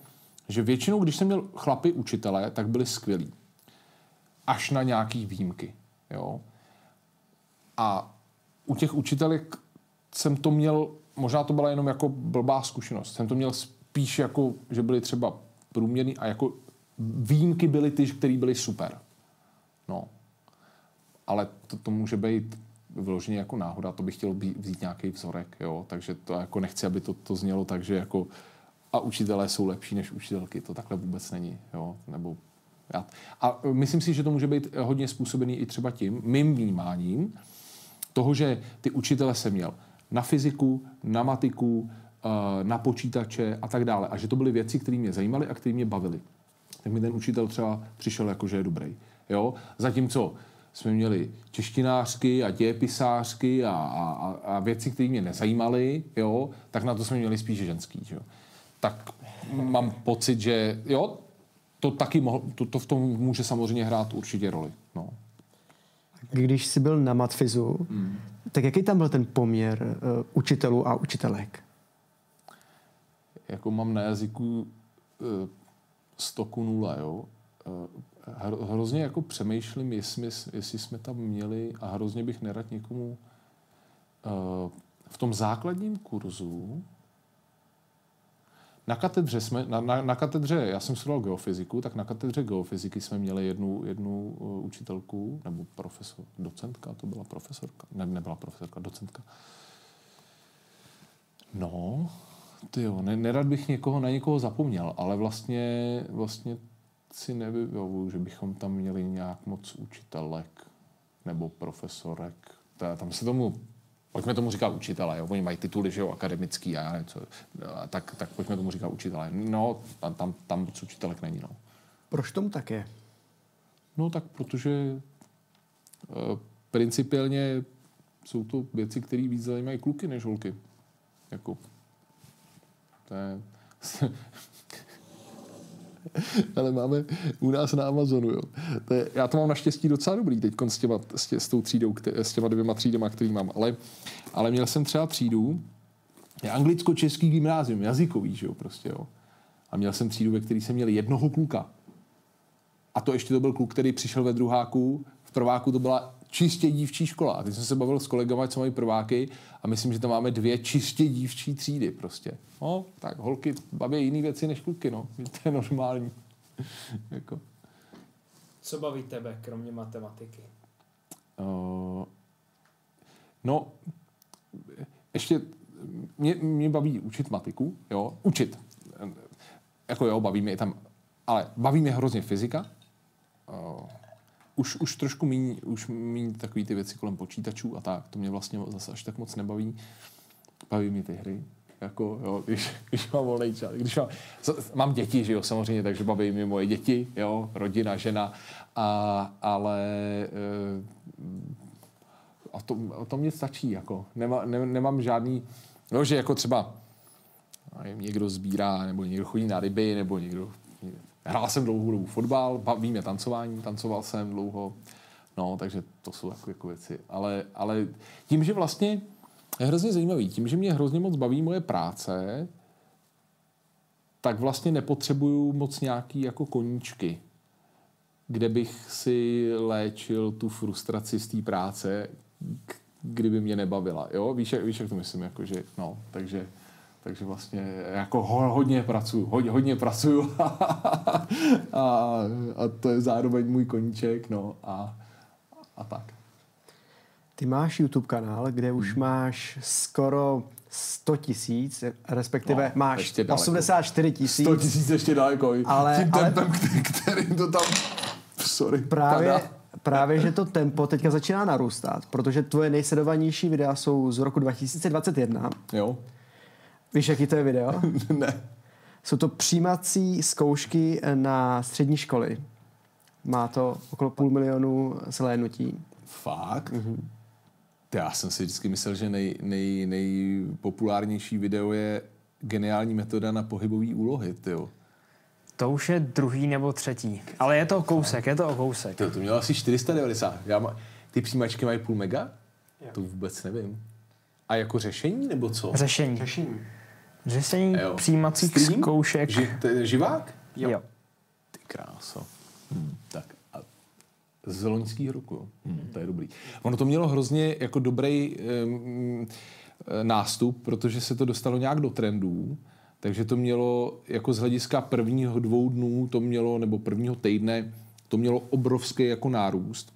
že většinou, když jsem měl chlapy učitele, tak byli skvělí. Až na nějaký výjimky. Jo. A u těch učitelek jsem to měl, možná to byla jenom jako blbá zkušenost, jsem to měl spíš jako, že byly třeba průměrný a jako výjimky byly ty, které byly super. No. Ale to, to může být vyloženě jako náhoda, to bych chtěl vzít nějaký vzorek, jo, takže to jako nechci, aby to, to znělo tak, že jako a učitelé jsou lepší než učitelky, to takhle vůbec není, jo, nebo já. A myslím si, že to může být hodně způsobený i třeba tím, mým vnímáním, toho, že ty učitele jsem měl na fyziku, na matiku, eh, na počítače a tak dále. A že to byly věci, které mě zajímaly a které mě bavily. Tak mi ten učitel třeba přišel jako, že je dobrý. Jo? Zatímco jsme měli češtinářky a dějepisářky a, a, a věci, které mě nezajímaly, jo, tak na to jsme měli spíš ženský. Jo. Tak mám pocit, že jo, to taky mohl, to, to v tom může samozřejmě hrát určitě roli. No. Když jsi byl na matfizu, hmm. tak jaký tam byl ten poměr uh, učitelů a učitelek? Jako mám na jazyku uh, stoku nula, jo. Uh, hrozně jako přemýšlím, jestli, jestli jsme tam měli a hrozně bych nerad někomu uh, v tom základním kurzu na katedře jsme, na, na, na katedře, já jsem studoval geofyziku, tak na katedře geofyziky jsme měli jednu, jednu uh, učitelku, nebo profesor, docentka, to byla profesorka, ne, nebyla profesorka, docentka. No, ty jo, ne, nerad bych někoho na někoho zapomněl, ale vlastně, vlastně si nevybavuju, že bychom tam měli nějak moc učitelek nebo profesorek. Tam se tomu pojďme tomu říkat učitelé, jo? oni mají tituly, že jo, akademický a já nevím co, tak, tak pojďme tomu říkat učitelé. No, tam, tam, tam moc učitelek není, no. Proč tomu tak je? No tak protože uh, principiálně jsou to věci, které víc zajímají kluky než holky. Jako, to je, ale máme u nás na Amazonu. Jo. To je, já to mám naštěstí docela dobrý teď s, těma, s, tě, s tou třídou, tě, s těma dvěma třídama, který mám. Ale, ale měl jsem třeba třídu, je anglicko-český gymnázium, jazykový, že jo, prostě, jo. A měl jsem třídu, ve který jsem měl jednoho kluka. A to ještě to byl kluk, který přišel ve druháku, v prváku to byla čistě dívčí škola. A teď jsem se bavil s kolegama, co mají prváky a myslím, že tam máme dvě čistě dívčí třídy prostě. No, tak holky baví jiné věci než kluky, no. To je normální. jako. Co baví tebe, kromě matematiky? Uh, no, ještě mě, mě baví učit matiku, jo, učit. Jako jo, baví mě tam, ale baví mě hrozně fyzika. Uh, už, už trošku méně, už méně takový ty věci kolem počítačů a tak. To mě vlastně zase až tak moc nebaví. Baví mě ty hry. Jako, jo, když, když mám volný čas. Když mám, mám děti, že jo, samozřejmě, takže baví mě moje děti, jo, rodina, žena, a, ale a to, a to mě stačí, jako. Nemá, ne, nemám žádný, no, že jako třeba někdo sbírá, nebo někdo chodí na ryby, nebo někdo Hrál jsem dlouhou dobu fotbal, baví mě tancování, tancoval jsem dlouho, no, takže to jsou jako, jako věci. Ale, ale tím, že vlastně je hrozně zajímavý, tím, že mě hrozně moc baví moje práce, tak vlastně nepotřebuju moc nějaký jako koníčky, kde bych si léčil tu frustraci z té práce, kdyby mě nebavila. Jo? Víš, víš, jak to myslím? Jako, že, no, takže takže vlastně jako hodně pracuju, hodně, hodně pracuju a, a to je zároveň můj koníček, no a, a tak. Ty máš YouTube kanál, kde už hmm. máš skoro 100 tisíc, respektive no, máš 84 tisíc. 100 tisíc ještě daleko. Ale, Tím tempem, ale... kterým to tam Sorry. Právě, Tada. právě, že to tempo teďka začíná narůstat, protože tvoje nejsledovanější videa jsou z roku 2021. Jo? Víš, jaký to je video? ne. Jsou to přijímací zkoušky na střední školy. Má to okolo půl milionu zhlédnutí. Fakt? Mm-hmm. Já jsem si vždycky myslel, že nej, nej, nejpopulárnější video je geniální metoda na pohybové úlohy, tyjo. To už je druhý nebo třetí. Ale je to o kousek, je to o kousek. Tyjo, to mělo asi 490. Já má, ty přijímačky mají půl mega? To vůbec nevím. A jako řešení nebo co? Řešení. Řešení. Řešení Jo. přijímacích Stream? zkoušek. Ži, je živák? Jo. Ty kráso. Hmm, tak a z loňského roku. Hmm, to je dobrý. Ono to mělo hrozně jako dobrý um, nástup, protože se to dostalo nějak do trendů, takže to mělo jako z hlediska prvního dvou dnů, to mělo, nebo prvního týdne, to mělo obrovský jako nárůst.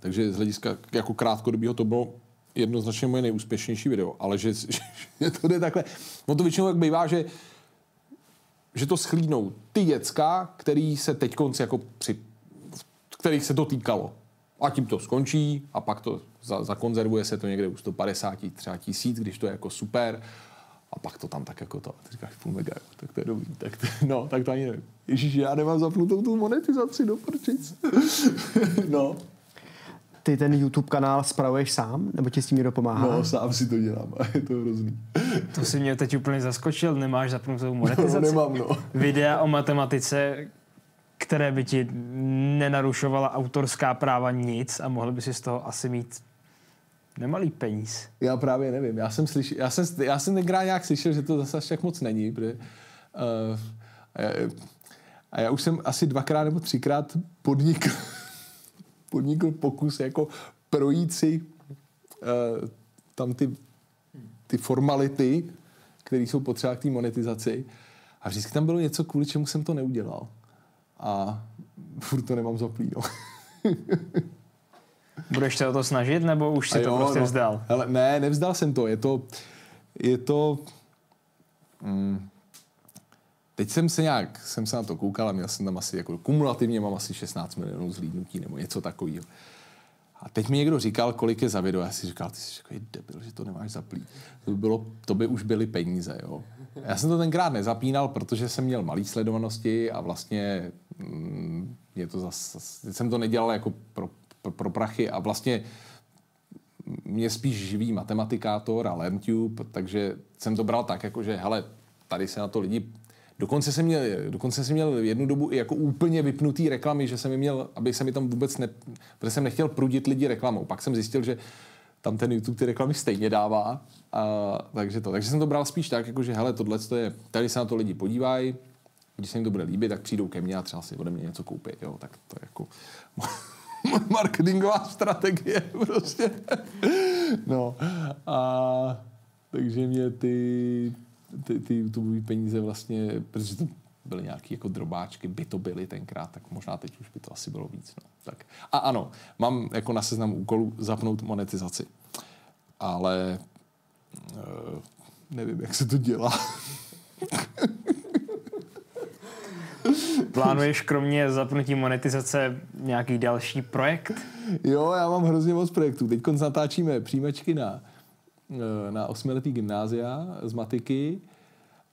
Takže z hlediska jako krátkodobého to bylo jednoznačně moje nejúspěšnější video, ale že, že to jde takhle. No to většinou jak bývá, že že to schlídnou ty děcka, který se teď jako při, kterých se to týkalo. A tím to skončí a pak to za, zakonzervuje se to někde u 150 třeba tisíc, když to je jako super. A pak to tam tak jako to, ty říkáš půl mega, jo, tak to je dobrý. Tak to, no, tak to ani nevím. Ježíš, já nemám zapnutou tu monetizaci do prčic. no, Ty ten YouTube kanál spravuješ sám? Nebo ti s tím někdo pomáhá? no, sám si to dělám a je to hrozný. To si mě teď úplně zaskočil, nemáš zapnutou No, monetizaci. nemám, no. Videa o matematice, které by ti nenarušovala autorská práva nic a mohl by si z toho asi mít nemalý peníz. Já právě nevím. Já jsem, slyšel, já jsem, já jsem tenkrát nějak slyšel, že to zase až tak moc není. Protože, uh, a, já, a já už jsem asi dvakrát nebo třikrát podnikl, podnikl pokus jako projít si uh, tam ty, ty formality, které jsou potřeba k té monetizaci. A vždycky tam bylo něco, kvůli čemu jsem to neudělal. A furt to nemám zaplý, no. Budeš se o to snažit, nebo už si A to jo, prostě no. vzdal? Hele, ne, nevzdal jsem to. Je to... Je to mm, teď jsem se nějak, jsem se na to koukal a měl jsem tam asi jako kumulativně mám asi 16 milionů zhlídnutí nebo něco takového. A teď mi někdo říkal, kolik je za video. Já si říkal, ty jsi takový debil, že to nemáš zaplít. To by, bylo, to by už byly peníze, jo. Já jsem to tenkrát nezapínal, protože jsem měl malý sledovanosti a vlastně mm, je to zas, jsem to nedělal jako pro, pro, pro prachy a vlastně mě spíš živí matematikátor a LearnTube, takže jsem to bral tak, jako že hele, tady se na to lidi Dokonce jsem, měl, dokonce jsem měl jednu dobu i jako úplně vypnutý reklamy, že jsem měl, aby se mi tam vůbec ne... Protože jsem nechtěl prudit lidi reklamou. Pak jsem zjistil, že tam ten YouTube ty reklamy stejně dává. A, takže to. Takže jsem to bral spíš tak, jako že hele, tohle je, tady se na to lidi podívají, když se jim to bude líbit, tak přijdou ke mně a třeba si ode mě něco koupí. Jo, tak to je jako marketingová strategie prostě. no a takže mě ty, ty, ty YouTube peníze vlastně, protože to byly nějaké jako drobáčky, by to byly tenkrát, tak možná teď už by to asi bylo víc. No. Tak. A ano, mám jako na seznamu úkolů zapnout monetizaci. Ale uh, nevím, jak se to dělá. Plánuješ kromě zapnutí monetizace nějaký další projekt? Jo, já mám hrozně moc projektů. Teď natáčíme přijímačky na, na osmiletý gymnázia z matiky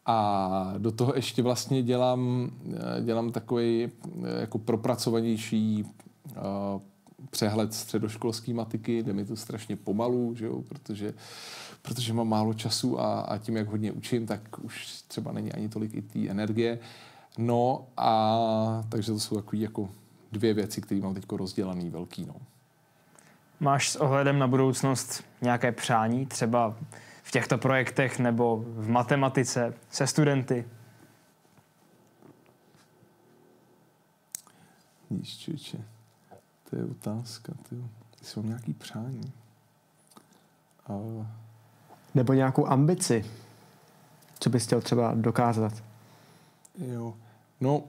a do toho ještě vlastně dělám, eh, dělám takový eh, jako propracovanější přehled středoškolské matiky, jde mi to strašně pomalu, že jo, protože, protože mám málo času a, a tím, jak hodně učím, tak už třeba není ani tolik i té energie. No a takže to jsou takové jako dvě věci, které mám teď rozdělaný velký. No. Máš s ohledem na budoucnost nějaké přání, třeba v těchto projektech nebo v matematice se studenty? Víš, čeče, to je otázka, ty. Jestli mám nějaký přání. A... Nebo nějakou ambici? Co bys chtěl třeba dokázat? Jo. No,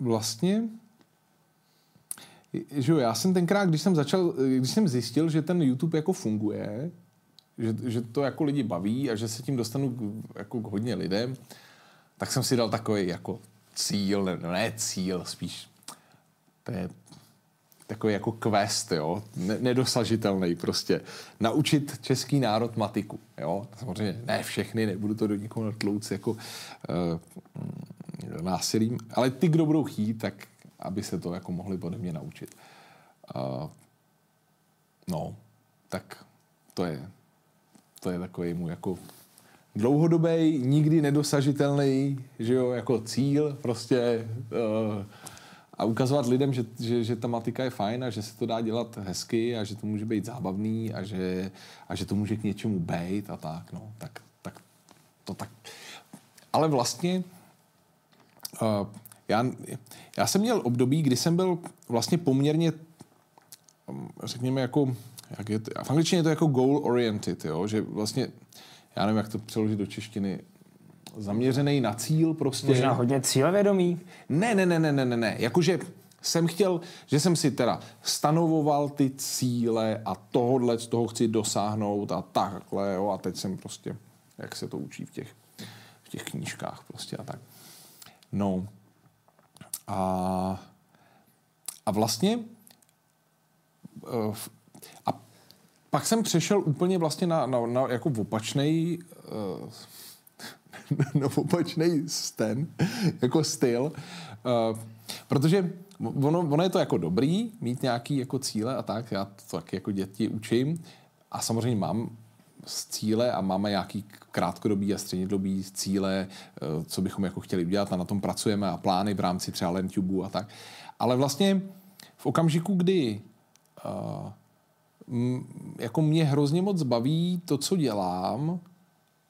vlastně, že jo, já jsem tenkrát, když jsem začal, když jsem zjistil, že ten YouTube jako funguje, že, že to jako lidi baví a že se tím dostanu k, jako k hodně lidem, tak jsem si dal takový jako cíl, ne, ne cíl, spíš to je takový jako quest, jo, nedosažitelný prostě. Naučit český národ matiku, jo. Samozřejmě ne všechny, nebudu to do nikoho natlouc jako uh, násilím, ale ty, kdo budou chtít, tak aby se to jako mohli ode mě naučit. Uh, no, tak to je, to je takový můj jako dlouhodobý, nikdy nedosažitelný, že jo, jako cíl, prostě uh, a ukazovat lidem, že, že, že ta matika je fajn a že se to dá dělat hezky a že to může být zábavný a že, a že to může k něčemu být a tak, no, tak, tak to tak. Ale vlastně uh, já, já jsem měl období, kdy jsem byl vlastně poměrně, um, řekněme, jako, jak je to, v angličtině je to jako goal oriented, jo, že vlastně, já nevím, jak to přeložit do češtiny, zaměřený na cíl prostě. Možná hodně cílevědomý? Ne, ne, ne, ne, ne, ne, ne. Jakože jsem chtěl, že jsem si teda stanovoval ty cíle a tohodle z toho chci dosáhnout a takhle, jo, a teď jsem prostě, jak se to učí v těch, v těch knížkách prostě a tak. No. A, a vlastně eh, a pak jsem přešel úplně vlastně na, na, na jako opačný uh, na opačný ten, jako styl, uh, protože ono, ono je to jako dobrý, mít nějaký jako cíle a tak, já to taky jako děti učím a samozřejmě mám cíle a máme nějaký krátkodobý a střednědobý cíle, eh, co bychom jako chtěli udělat a na tom pracujeme a plány v rámci třeba LenTube a tak. Ale vlastně v okamžiku, kdy m, jako mě hrozně moc baví to, co dělám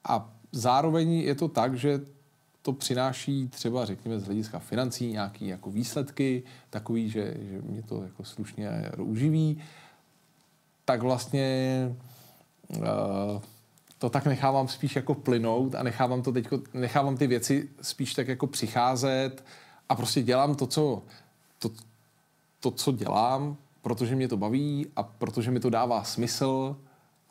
a zároveň je to tak, že to přináší třeba, řekněme, z hlediska financí nějaké jako výsledky, takový, že, že mě to jako slušně uživí, tak vlastně to tak nechávám spíš jako plynout a nechávám to teďko, nechávám ty věci spíš tak jako přicházet a prostě dělám to, co, to, to, co dělám, protože mě to baví a protože mi to dává smysl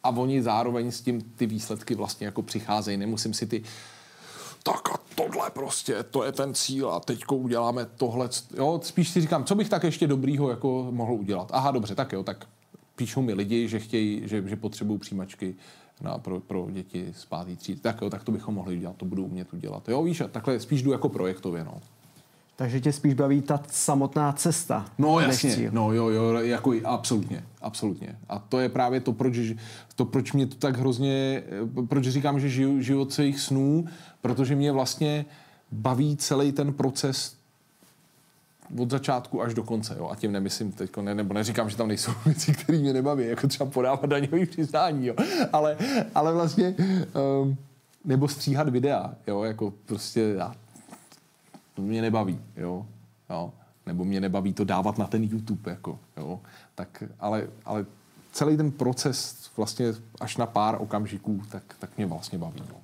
a oni zároveň s tím ty výsledky vlastně jako přicházejí. Nemusím si ty tak a tohle prostě, to je ten cíl a teďko uděláme tohle. Jo, spíš si říkám, co bych tak ještě dobrýho jako mohl udělat. Aha, dobře, tak jo, tak píšou mi lidi, že chtějí, že, že potřebují přijímačky na, pro, pro děti z pátý třídy. Tak jo, tak to bychom mohli udělat, to budu umět udělat. Jo, víš, a takhle spíš jdu jako projektově, no. Takže tě spíš baví ta samotná cesta. No jasně, no jo, jo, jako absolutně, absolutně. A to je právě to, proč, to, proč mě to tak hrozně, proč říkám, že žiju život svých snů, protože mě vlastně baví celý ten proces od začátku až do konce, jo. A tím nemyslím teď, ne, nebo neříkám, že tam nejsou věci, které mě nebaví, jako třeba podávat daňový přiznání, jo. Ale, ale vlastně, um, nebo stříhat videa, jo, jako prostě já to mě nebaví, jo, jo. Nebo mě nebaví to dávat na ten YouTube, jako, jo. Tak, ale, ale celý ten proces vlastně až na pár okamžiků, tak, tak mě vlastně baví, no.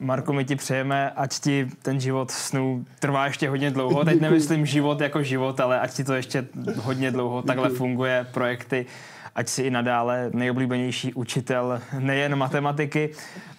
Marko, my ti přejeme, ať ti ten život snů trvá ještě hodně dlouho. Teď nemyslím život jako život, ale ať ti to ještě hodně dlouho takhle funguje, projekty ať si i nadále nejoblíbenější učitel nejen matematiky.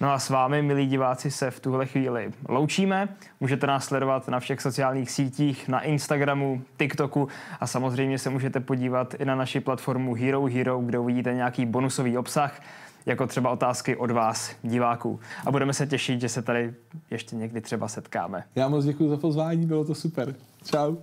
No a s vámi, milí diváci, se v tuhle chvíli loučíme. Můžete nás sledovat na všech sociálních sítích, na Instagramu, TikToku a samozřejmě se můžete podívat i na naši platformu Hero Hero, kde uvidíte nějaký bonusový obsah jako třeba otázky od vás, diváků. A budeme se těšit, že se tady ještě někdy třeba setkáme. Já moc děkuji za pozvání, bylo to super. Čau.